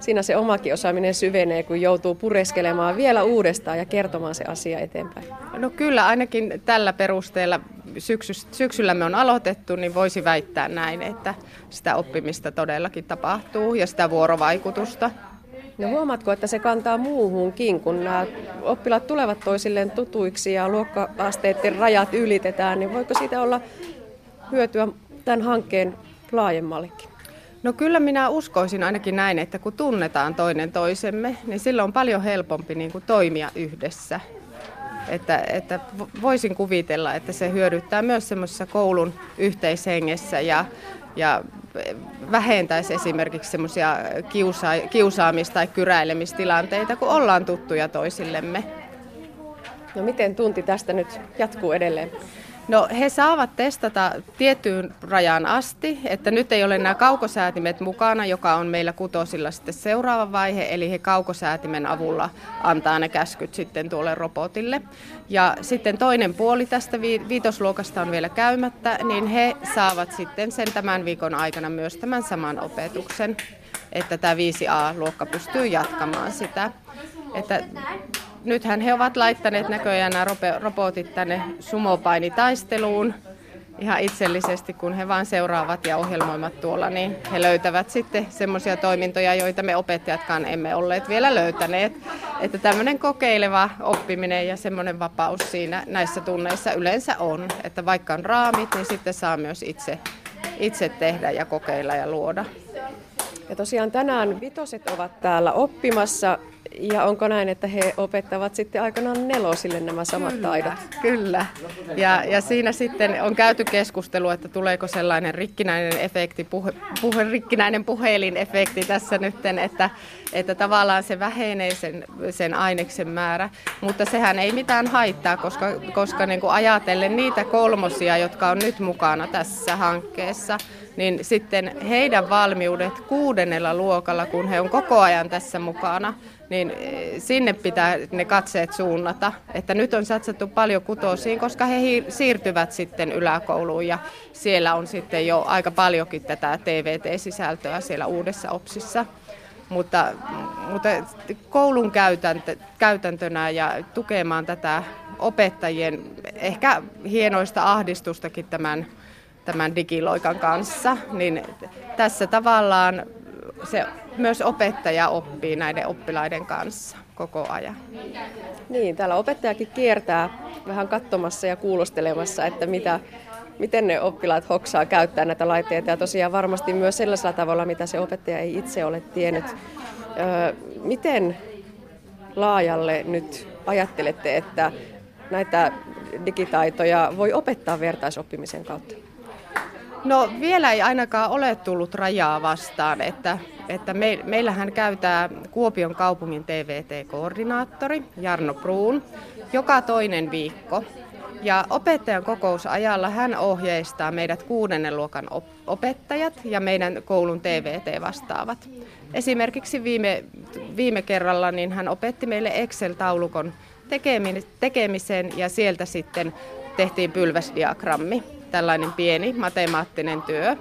siinä se omakin osaaminen syvenee, kun joutuu pureskelemaan vielä uudestaan ja kertomaan se asia eteenpäin. No kyllä, ainakin tällä perusteella syksy, syksyllä me on aloitettu, niin voisi väittää näin, että sitä oppimista todellakin tapahtuu ja sitä vuorovaikutusta. No huomaatko, että se kantaa muuhunkin, kun nämä oppilaat tulevat toisilleen tutuiksi ja luokka-asteiden rajat ylitetään, niin voiko siitä olla hyötyä tämän hankkeen laajemmallekin? No kyllä minä uskoisin ainakin näin, että kun tunnetaan toinen toisemme, niin silloin on paljon helpompi niin kuin toimia yhdessä. Että, että voisin kuvitella, että se hyödyttää myös semmoisessa koulun yhteishengessä ja, ja vähentäisi esimerkiksi semmoisia kiusa, kiusaamis- tai kyräilemistilanteita, kun ollaan tuttuja toisillemme. No miten tunti tästä nyt jatkuu edelleen? No he saavat testata tiettyyn rajaan asti, että nyt ei ole nämä kaukosäätimet mukana, joka on meillä kutosilla sitten seuraava vaihe, eli he kaukosäätimen avulla antaa ne käskyt sitten tuolle robotille. Ja sitten toinen puoli tästä viitosluokasta on vielä käymättä, niin he saavat sitten sen tämän viikon aikana myös tämän saman opetuksen, että tämä 5A-luokka pystyy jatkamaan sitä. Että nythän he ovat laittaneet näköjään nämä robotit tänne sumopainitaisteluun ihan itsellisesti, kun he vain seuraavat ja ohjelmoimat tuolla, niin he löytävät sitten semmoisia toimintoja, joita me opettajatkaan emme olleet vielä löytäneet. Että tämmöinen kokeileva oppiminen ja semmoinen vapaus siinä näissä tunneissa yleensä on, että vaikka on raamit, niin sitten saa myös itse, itse tehdä ja kokeilla ja luoda. Ja tosiaan tänään vitoset ovat täällä oppimassa ja onko näin, että he opettavat sitten aikanaan nelosille nämä samat kyllä, taidot? Kyllä. Ja, ja siinä sitten on käyty keskustelua, että tuleeko sellainen rikkinäinen efekti, puhe, puhe, rikkinäinen puhelinefekti tässä nyt, että, että tavallaan se vähenee sen, sen aineksen määrä. Mutta sehän ei mitään haittaa, koska, koska niin kuin ajatellen niitä kolmosia, jotka on nyt mukana tässä hankkeessa, niin sitten heidän valmiudet kuudennella luokalla, kun he on koko ajan tässä mukana, niin eh, sinne pitää ne katseet suunnata. Että nyt on satsattu paljon kutosiin, koska he siirtyvät sitten yläkouluun ja siellä on sitten jo aika paljonkin tätä TVT-sisältöä siellä uudessa OPSissa. Mutta, mutta koulun käytäntö, käytäntönä ja tukemaan tätä opettajien ehkä hienoista ahdistustakin tämän, tämän digiloikan kanssa, niin tässä tavallaan se myös opettaja oppii näiden oppilaiden kanssa koko ajan. Niin, täällä opettajakin kiertää vähän katsomassa ja kuulostelemassa, että mitä, miten ne oppilaat hoksaa käyttää näitä laitteita ja tosiaan varmasti myös sellaisella tavalla, mitä se opettaja ei itse ole tiennyt. Öö, miten laajalle nyt ajattelette, että näitä digitaitoja voi opettaa vertaisoppimisen kautta? No vielä ei ainakaan ole tullut rajaa vastaan, että, että me, meillähän käytää Kuopion kaupungin TVT-koordinaattori Jarno Bruun joka toinen viikko. Ja opettajan kokousajalla hän ohjeistaa meidät kuudennen luokan opettajat ja meidän koulun TVT-vastaavat. Esimerkiksi viime, viime kerralla niin hän opetti meille Excel-taulukon tekemisen ja sieltä sitten tehtiin pylväsdiagrammi tällainen pieni matemaattinen työ,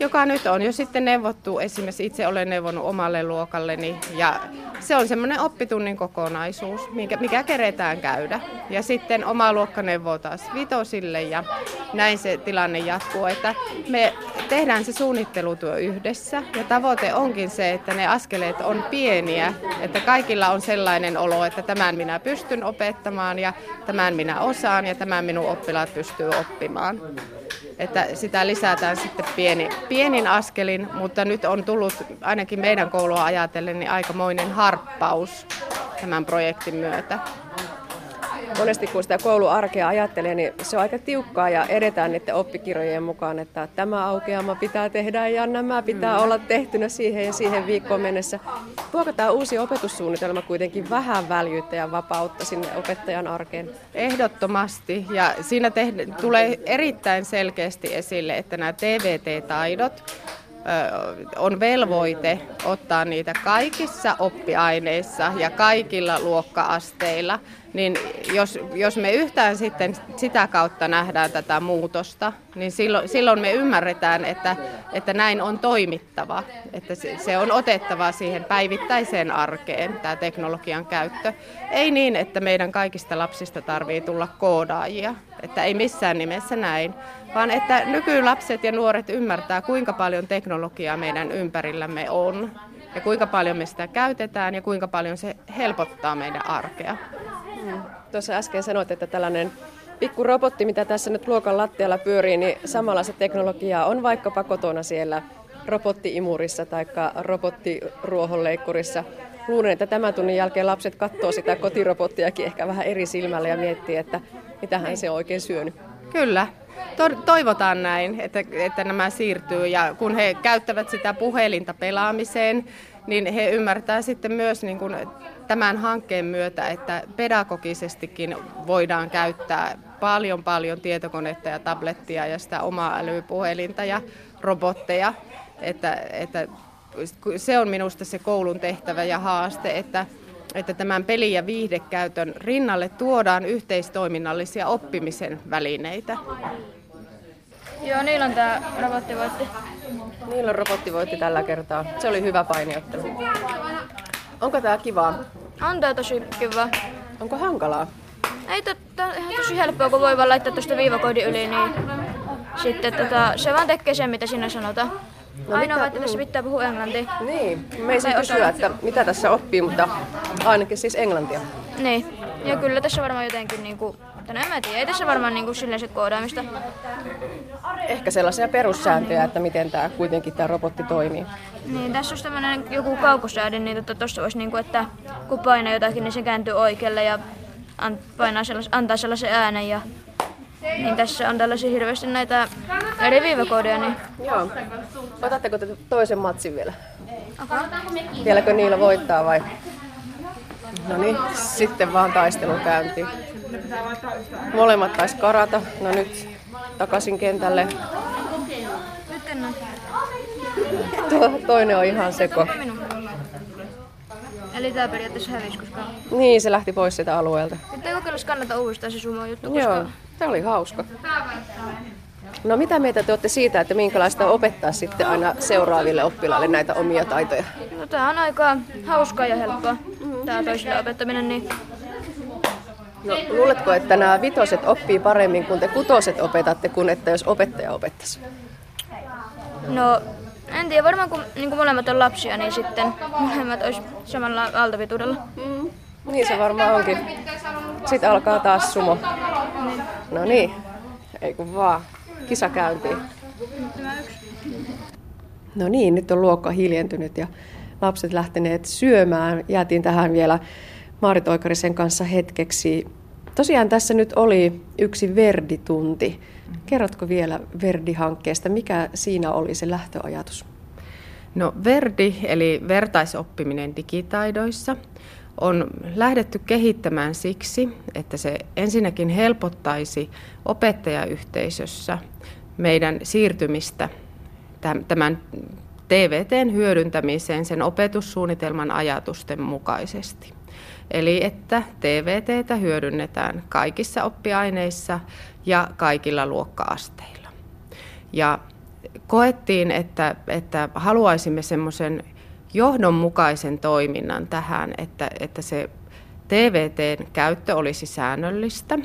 joka nyt on jo sitten neuvottu, esimerkiksi itse olen neuvonut omalle luokalleni, ja se on semmoinen oppitunnin kokonaisuus, mikä, mikä keretään käydä. Ja sitten oma luokka neuvoo taas vitosille, ja näin se tilanne jatkuu, että me tehdään se suunnittelutyö yhdessä, ja tavoite onkin se, että ne askeleet on pieniä, että kaikilla on sellainen olo, että tämän minä pystyn opettamaan, ja tämän minä osaan, ja tämän minun oppilaat pystyy oppimaan. Että sitä lisätään sitten pieni, pienin askelin, mutta nyt on tullut ainakin meidän koulua ajatellen niin aikamoinen harppaus tämän projektin myötä monesti kun sitä kouluarkea ajattelee, niin se on aika tiukkaa ja edetään niiden oppikirjojen mukaan, että tämä aukeama pitää tehdä ja nämä pitää mm. olla tehtynä siihen ja siihen viikkoon mennessä. Tuoko tämä uusi opetussuunnitelma kuitenkin vähän väljyyttä ja vapautta sinne opettajan arkeen? Ehdottomasti ja siinä tehdä, tulee erittäin selkeästi esille, että nämä TVT-taidot on velvoite ottaa niitä kaikissa oppiaineissa ja kaikilla luokka-asteilla niin jos, jos me yhtään sitten sitä kautta nähdään tätä muutosta, niin silloin, silloin me ymmärretään, että, että näin on toimittava, että se, on otettava siihen päivittäiseen arkeen, tämä teknologian käyttö. Ei niin, että meidän kaikista lapsista tarvii tulla koodaajia, että ei missään nimessä näin, vaan että nykylapset ja nuoret ymmärtää, kuinka paljon teknologiaa meidän ympärillämme on ja kuinka paljon me sitä käytetään ja kuinka paljon se helpottaa meidän arkea. Tuossa äsken sanoit, että tällainen pikku robotti, mitä tässä nyt luokan lattialla pyörii, niin samanlaista teknologiaa on vaikkapa kotona siellä robottiimurissa tai robottiruohonleikkurissa. Luulen, että tämän tunnin jälkeen lapset katsoo sitä kotirobottiakin ehkä vähän eri silmällä ja miettii, että mitä hän se on oikein syönyt. Kyllä, toivotaan näin, että, että nämä siirtyy ja kun he käyttävät sitä puhelinta pelaamiseen, niin he ymmärtää sitten myös niin kuin tämän hankkeen myötä, että pedagogisestikin voidaan käyttää paljon paljon tietokonetta ja tablettia ja sitä omaa älypuhelinta ja robotteja. Että, että se on minusta se koulun tehtävä ja haaste, että, että tämän peli- ja viihdekäytön rinnalle tuodaan yhteistoiminnallisia oppimisen välineitä. Joo, niillä on tämä robottivoitti. Niillä on robottivoitti tällä kertaa. Se oli hyvä painiottelu. Onko tää kivaa? On tää tosi kiva. Onko hankalaa? Ei, totta, ihan tosi helppoa, kun voi vaan laittaa tuosta viivakoodin yli, niin sitten tota, se vaan tekee sen, mitä sinne sanotaan. No Ainoa, mitä, että tässä mm. pitää puhua englantia. Niin, me ei kysyä, että mitä tässä oppii, mutta ainakin siis englantia. Niin, ja kyllä tässä varmaan jotenkin niinku, tai no en mä tiedä, ei tässä varmaan niinku silleen sit koodaamista. Ehkä sellaisia perussääntöjä, että miten tämä kuitenkin tämä robotti toimii. Niin, tässä olisi tämmöinen joku kaukosäädin, niin tuossa voisi, niinku, että kun painaa jotakin, niin se kääntyy oikealle ja painaa sellais, antaa sellaisen äänen. Ja, niin tässä on tällaisia hirveästi näitä eri viivakoodia. Niin... Joo. Otatteko te toisen matsin vielä? Okay. Vieläkö niillä voittaa vai? No niin, sitten vaan taistelu käyntiin. Molemmat taisi karata. No nyt takaisin kentälle. Tuo, toinen on ihan seko. Eli tämä periaatteessa hävisi, koska... Niin, se lähti pois sitä alueelta. Nyt ei kokeilisi kannata uudestaan se sumo juttu, koska... Joo, tämä oli hauska. No mitä mieltä te olette siitä, että minkälaista opettaa sitten aina seuraaville oppilaille näitä omia taitoja? No tämä on aika hauskaa ja helppoa, tämä toisille opettaminen, niin No, luuletko, että nämä vitoset oppii paremmin kuin te kutoset opetatte, kuin että jos opettaja opettaisi? No, en tiedä, varmaan kun niin kuin molemmat on lapsia, niin sitten molemmat olisi samalla aaltopituudella. Mm. Niin se varmaan onkin. Sitten alkaa taas sumo. No niin, ei kun vaan. Kisa käyntiin. No niin, nyt on luokka hiljentynyt ja lapset lähteneet syömään. Jäätiin tähän vielä Maarit Oikarisen kanssa hetkeksi. Tosiaan tässä nyt oli yksi Verdi-tunti. Kerrotko vielä Verdi-hankkeesta, mikä siinä oli se lähtöajatus? No Verdi, eli vertaisoppiminen digitaidoissa, on lähdetty kehittämään siksi, että se ensinnäkin helpottaisi opettajayhteisössä meidän siirtymistä tämän TVTn hyödyntämiseen sen opetussuunnitelman ajatusten mukaisesti. Eli että TVTtä hyödynnetään kaikissa oppiaineissa ja kaikilla luokka-asteilla. Ja koettiin, että, että haluaisimme semmoisen johdonmukaisen toiminnan tähän, että, että se TVTn käyttö olisi säännöllistä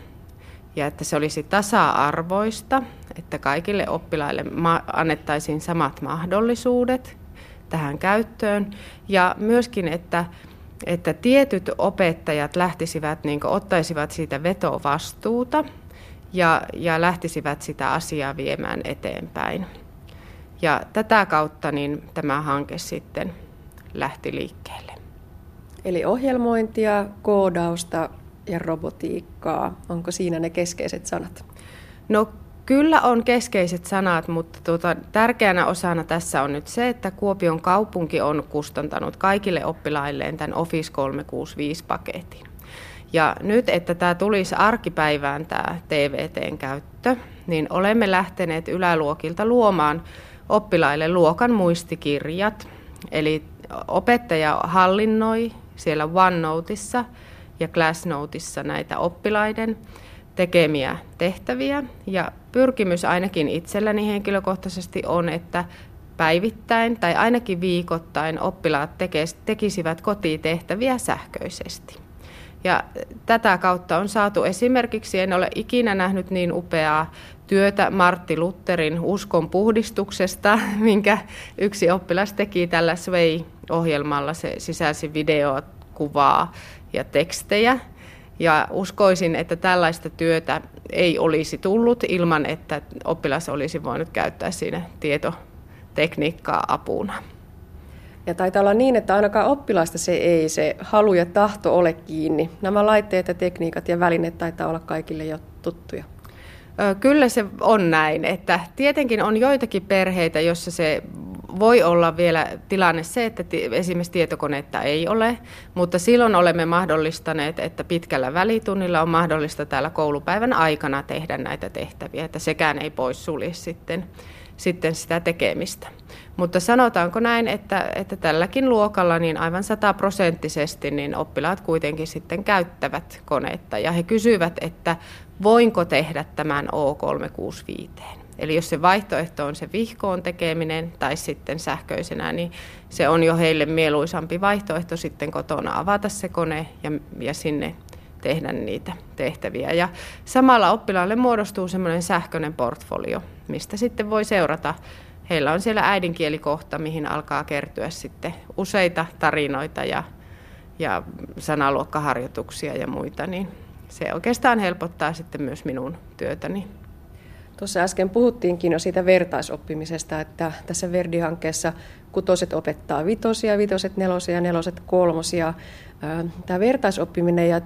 ja että se olisi tasa-arvoista, että kaikille oppilaille annettaisiin samat mahdollisuudet tähän käyttöön ja myöskin, että, että tietyt opettajat lähtisivät, niin ottaisivat siitä vetovastuuta ja, ja lähtisivät sitä asiaa viemään eteenpäin. Ja tätä kautta niin tämä hanke sitten lähti liikkeelle. Eli ohjelmointia, koodausta ja robotiikkaa. Onko siinä ne keskeiset sanat? No kyllä on keskeiset sanat, mutta tuota, tärkeänä osana tässä on nyt se, että Kuopion kaupunki on kustantanut kaikille oppilailleen tämän Office 365-paketin. Ja nyt, että tämä tulisi arkipäivään tämä TVTn käyttö, niin olemme lähteneet yläluokilta luomaan oppilaille luokan muistikirjat. Eli opettaja hallinnoi siellä OneNoteissa ja Glassnoteissa näitä oppilaiden tekemiä tehtäviä. Ja pyrkimys ainakin itselläni henkilökohtaisesti on, että päivittäin tai ainakin viikoittain oppilaat tekisivät kotitehtäviä sähköisesti. Ja tätä kautta on saatu esimerkiksi, en ole ikinä nähnyt niin upeaa työtä Martti Lutterin uskon puhdistuksesta, minkä yksi oppilas teki tällä Sway-ohjelmalla. Se sisälsi videoa, kuvaa ja tekstejä. Ja uskoisin, että tällaista työtä ei olisi tullut ilman, että oppilas olisi voinut käyttää siinä tietotekniikkaa apuna. Ja taitaa olla niin, että ainakaan oppilaista se ei se halu ja tahto ole kiinni. Nämä laitteet ja tekniikat ja välineet taitaa olla kaikille jo tuttuja. Kyllä se on näin, että tietenkin on joitakin perheitä, joissa se voi olla vielä tilanne se, että esimerkiksi tietokoneetta ei ole, mutta silloin olemme mahdollistaneet, että pitkällä välitunnilla on mahdollista täällä koulupäivän aikana tehdä näitä tehtäviä, että sekään ei poissulje sitten, sitten sitä tekemistä. Mutta sanotaanko näin, että, että tälläkin luokalla niin aivan sataprosenttisesti niin oppilaat kuitenkin sitten käyttävät koneetta ja he kysyvät, että voinko tehdä tämän O365. Eli jos se vaihtoehto on se vihkoon tekeminen tai sitten sähköisenä, niin se on jo heille mieluisampi vaihtoehto sitten kotona avata se kone ja, ja sinne tehdä niitä tehtäviä. Ja samalla oppilaalle muodostuu semmoinen sähköinen portfolio, mistä sitten voi seurata. Heillä on siellä äidinkielikohta, mihin alkaa kertyä sitten useita tarinoita ja, ja sanaluokkaharjoituksia ja muita, niin se oikeastaan helpottaa sitten myös minun työtäni. Tuossa äsken puhuttiinkin jo siitä vertaisoppimisesta, että tässä Verdi-hankkeessa kutoset opettaa vitosia, vitoset nelosia, neloset kolmosia. Tämä vertaisoppiminen ja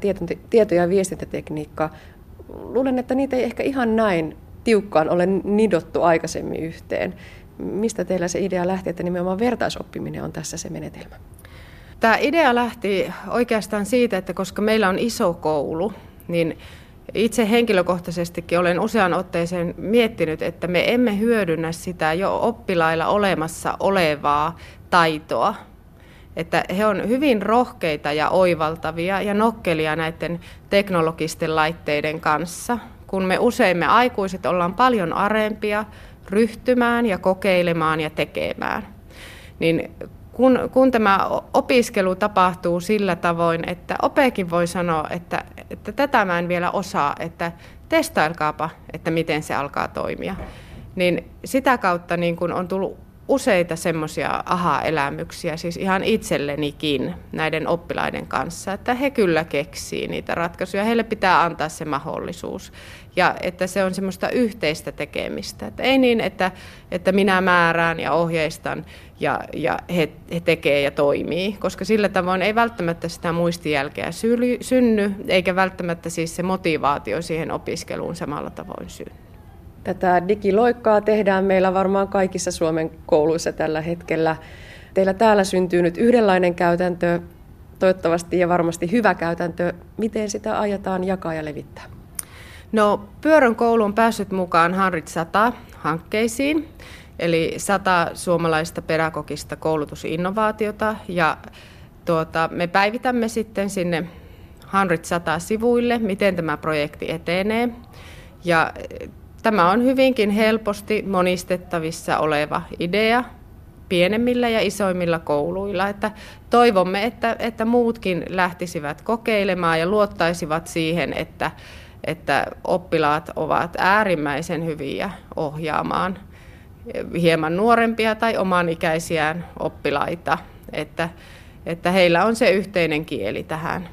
tieto- ja viestintätekniikka, luulen, että niitä ei ehkä ihan näin tiukkaan ole nidottu aikaisemmin yhteen. Mistä teillä se idea lähti, että nimenomaan vertaisoppiminen on tässä se menetelmä? Tämä idea lähti oikeastaan siitä, että koska meillä on iso koulu, niin itse henkilökohtaisestikin olen usean otteeseen miettinyt, että me emme hyödynnä sitä jo oppilailla olemassa olevaa taitoa. Että he on hyvin rohkeita ja oivaltavia ja nokkelia näiden teknologisten laitteiden kanssa, kun me usein me aikuiset ollaan paljon arempia ryhtymään ja kokeilemaan ja tekemään. Niin kun, kun tämä opiskelu tapahtuu sillä tavoin, että opekin voi sanoa, että, että tätä mä en vielä osaa, että testailkaapa, että miten se alkaa toimia, niin sitä kautta niin kun on tullut useita semmoisia aha-elämyksiä, siis ihan itsellenikin näiden oppilaiden kanssa, että he kyllä keksii niitä ratkaisuja. Heille pitää antaa se mahdollisuus ja että se on semmoista yhteistä tekemistä. Että ei niin, että, että minä määrään ja ohjeistan ja, ja he, he tekee ja toimii, koska sillä tavoin ei välttämättä sitä muistijälkeä synny, eikä välttämättä siis se motivaatio siihen opiskeluun samalla tavoin synny. Tätä digiloikkaa tehdään meillä varmaan kaikissa Suomen kouluissa tällä hetkellä. Teillä täällä syntyy nyt yhdenlainen käytäntö, toivottavasti ja varmasti hyvä käytäntö. Miten sitä aiotaan jakaa ja levittää? No, Pyörön koulu on päässyt mukaan Hanrit 100 hankkeisiin, eli 100 suomalaista pedagogista koulutusinnovaatiota, ja tuota, me päivitämme sitten sinne Hanrit 100 sivuille, miten tämä projekti etenee. Ja Tämä on hyvinkin helposti monistettavissa oleva idea pienemmillä ja isoimmilla kouluilla. Että toivomme, että, että muutkin lähtisivät kokeilemaan ja luottaisivat siihen, että, että oppilaat ovat äärimmäisen hyviä ohjaamaan hieman nuorempia tai omanikäisiään oppilaita, että, että heillä on se yhteinen kieli tähän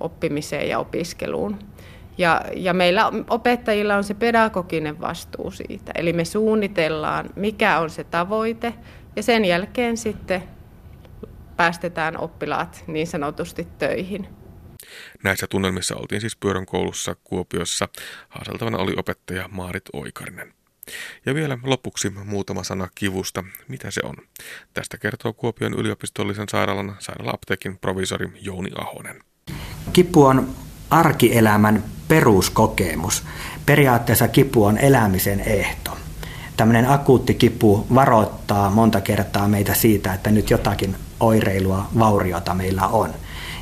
oppimiseen ja opiskeluun. Ja, ja meillä opettajilla on se pedagoginen vastuu siitä. Eli me suunnitellaan, mikä on se tavoite, ja sen jälkeen sitten päästetään oppilaat niin sanotusti töihin. Näissä tunnelmissa oltiin siis Pyörön koulussa Kuopiossa. Haaseltavana oli opettaja Maarit Oikarinen. Ja vielä lopuksi muutama sana kivusta. Mitä se on? Tästä kertoo Kuopion yliopistollisen sairaalan sairaala-apteekin provisori Jouni Ahonen. Kipu on arkielämän peruskokemus. Periaatteessa kipu on elämisen ehto. Tämmöinen akuutti kipu varoittaa monta kertaa meitä siitä, että nyt jotakin oireilua, vauriota meillä on.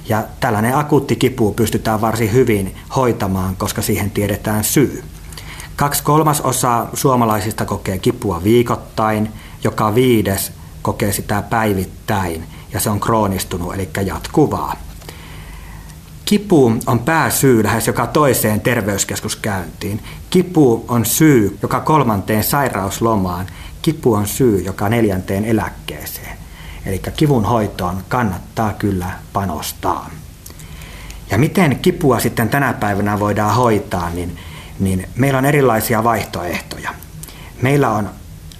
Ja tällainen akuutti kipu pystytään varsin hyvin hoitamaan, koska siihen tiedetään syy. Kaksi kolmasosaa suomalaisista kokee kipua viikoittain, joka viides kokee sitä päivittäin ja se on kroonistunut, eli jatkuvaa. Kipu on pääsyy lähes joka toiseen terveyskeskuskäyntiin. Kipu on syy joka kolmanteen sairauslomaan. Kipu on syy joka neljänteen eläkkeeseen. Eli kivun hoitoon kannattaa kyllä panostaa. Ja miten kipua sitten tänä päivänä voidaan hoitaa, niin, niin meillä on erilaisia vaihtoehtoja. Meillä on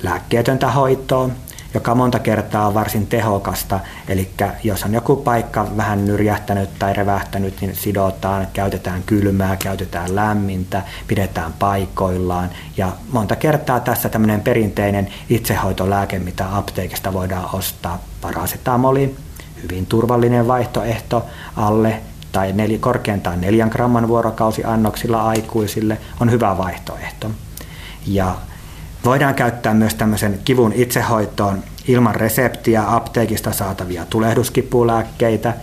lääkkeetöntä hoitoa, joka monta kertaa on varsin tehokasta. Eli jos on joku paikka vähän nyrjähtänyt tai revähtänyt, niin sidotaan, käytetään kylmää, käytetään lämmintä, pidetään paikoillaan. Ja monta kertaa tässä tämmöinen perinteinen itsehoitolääke, mitä apteekista voidaan ostaa, parasetamoli, hyvin turvallinen vaihtoehto alle tai nel, korkeintaan neljän gramman vuorokausiannoksilla aikuisille on hyvä vaihtoehto. Ja Voidaan käyttää myös tämmöisen kivun itsehoitoon ilman reseptiä apteekista saatavia tulehduskipulääkkeitä,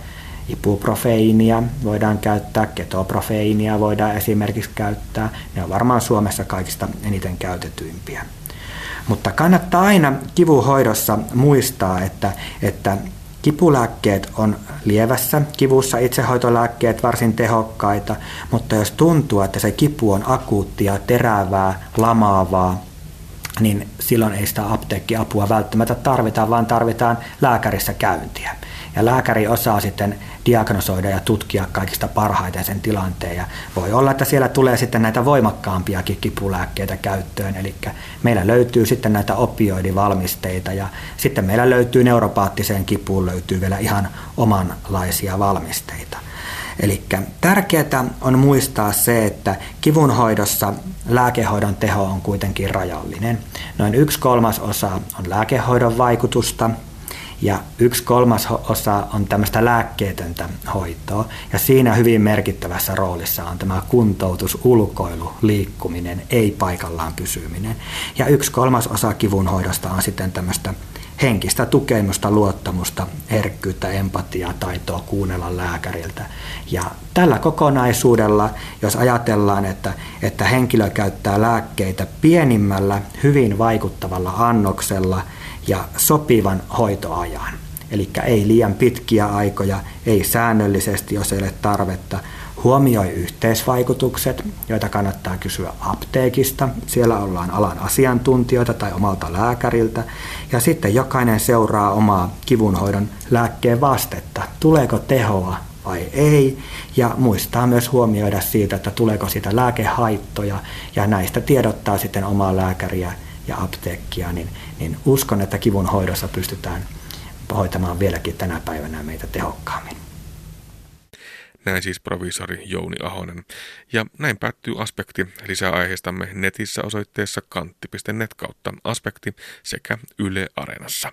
ibuprofeiinia voidaan käyttää, ketoprofeiinia voidaan esimerkiksi käyttää. Ne on varmaan Suomessa kaikista eniten käytetyimpiä. Mutta kannattaa aina kivuhoidossa muistaa, että, että Kipulääkkeet on lievässä kivussa, itsehoitolääkkeet varsin tehokkaita, mutta jos tuntuu, että se kipu on akuuttia, terävää, lamaavaa, niin silloin ei sitä apteekkiapua välttämättä tarvita, vaan tarvitaan lääkärissä käyntiä. Ja lääkäri osaa sitten diagnosoida ja tutkia kaikista parhaiten sen tilanteen. Ja voi olla, että siellä tulee sitten näitä voimakkaampiakin kipulääkkeitä käyttöön. Eli meillä löytyy sitten näitä opioidivalmisteita ja sitten meillä löytyy neuropaattiseen kipuun löytyy vielä ihan omanlaisia valmisteita. Eli tärkeää on muistaa se, että kivunhoidossa lääkehoidon teho on kuitenkin rajallinen. Noin yksi kolmas osa on lääkehoidon vaikutusta ja yksi kolmas osa on tämmöistä lääkkeetöntä hoitoa. Ja siinä hyvin merkittävässä roolissa on tämä kuntoutus, ulkoilu, liikkuminen, ei paikallaan pysyminen. Ja yksi kolmas osa kivunhoidosta on sitten tämmöistä henkistä tukemusta, luottamusta, herkkyyttä, empatiaa, taitoa kuunnella lääkäriltä. Ja tällä kokonaisuudella, jos ajatellaan, että, että henkilö käyttää lääkkeitä pienimmällä, hyvin vaikuttavalla annoksella ja sopivan hoitoajan, Eli ei liian pitkiä aikoja, ei säännöllisesti, jos ei ole tarvetta. Huomioi yhteisvaikutukset, joita kannattaa kysyä apteekista. Siellä ollaan alan asiantuntijoita tai omalta lääkäriltä. Ja sitten jokainen seuraa omaa kivunhoidon lääkkeen vastetta. Tuleeko tehoa vai ei. Ja muistaa myös huomioida siitä, että tuleeko siitä lääkehaittoja. Ja näistä tiedottaa sitten omaa lääkäriä ja apteekkia. Niin, niin uskon, että kivun hoidossa pystytään hoitamaan vieläkin tänä päivänä meitä tehokkaammin. Näin siis proviisori Jouni Ahonen. Ja näin päättyy aspekti. Lisää aiheistamme netissä osoitteessa kantti.net kautta aspekti sekä Yle Areenassa.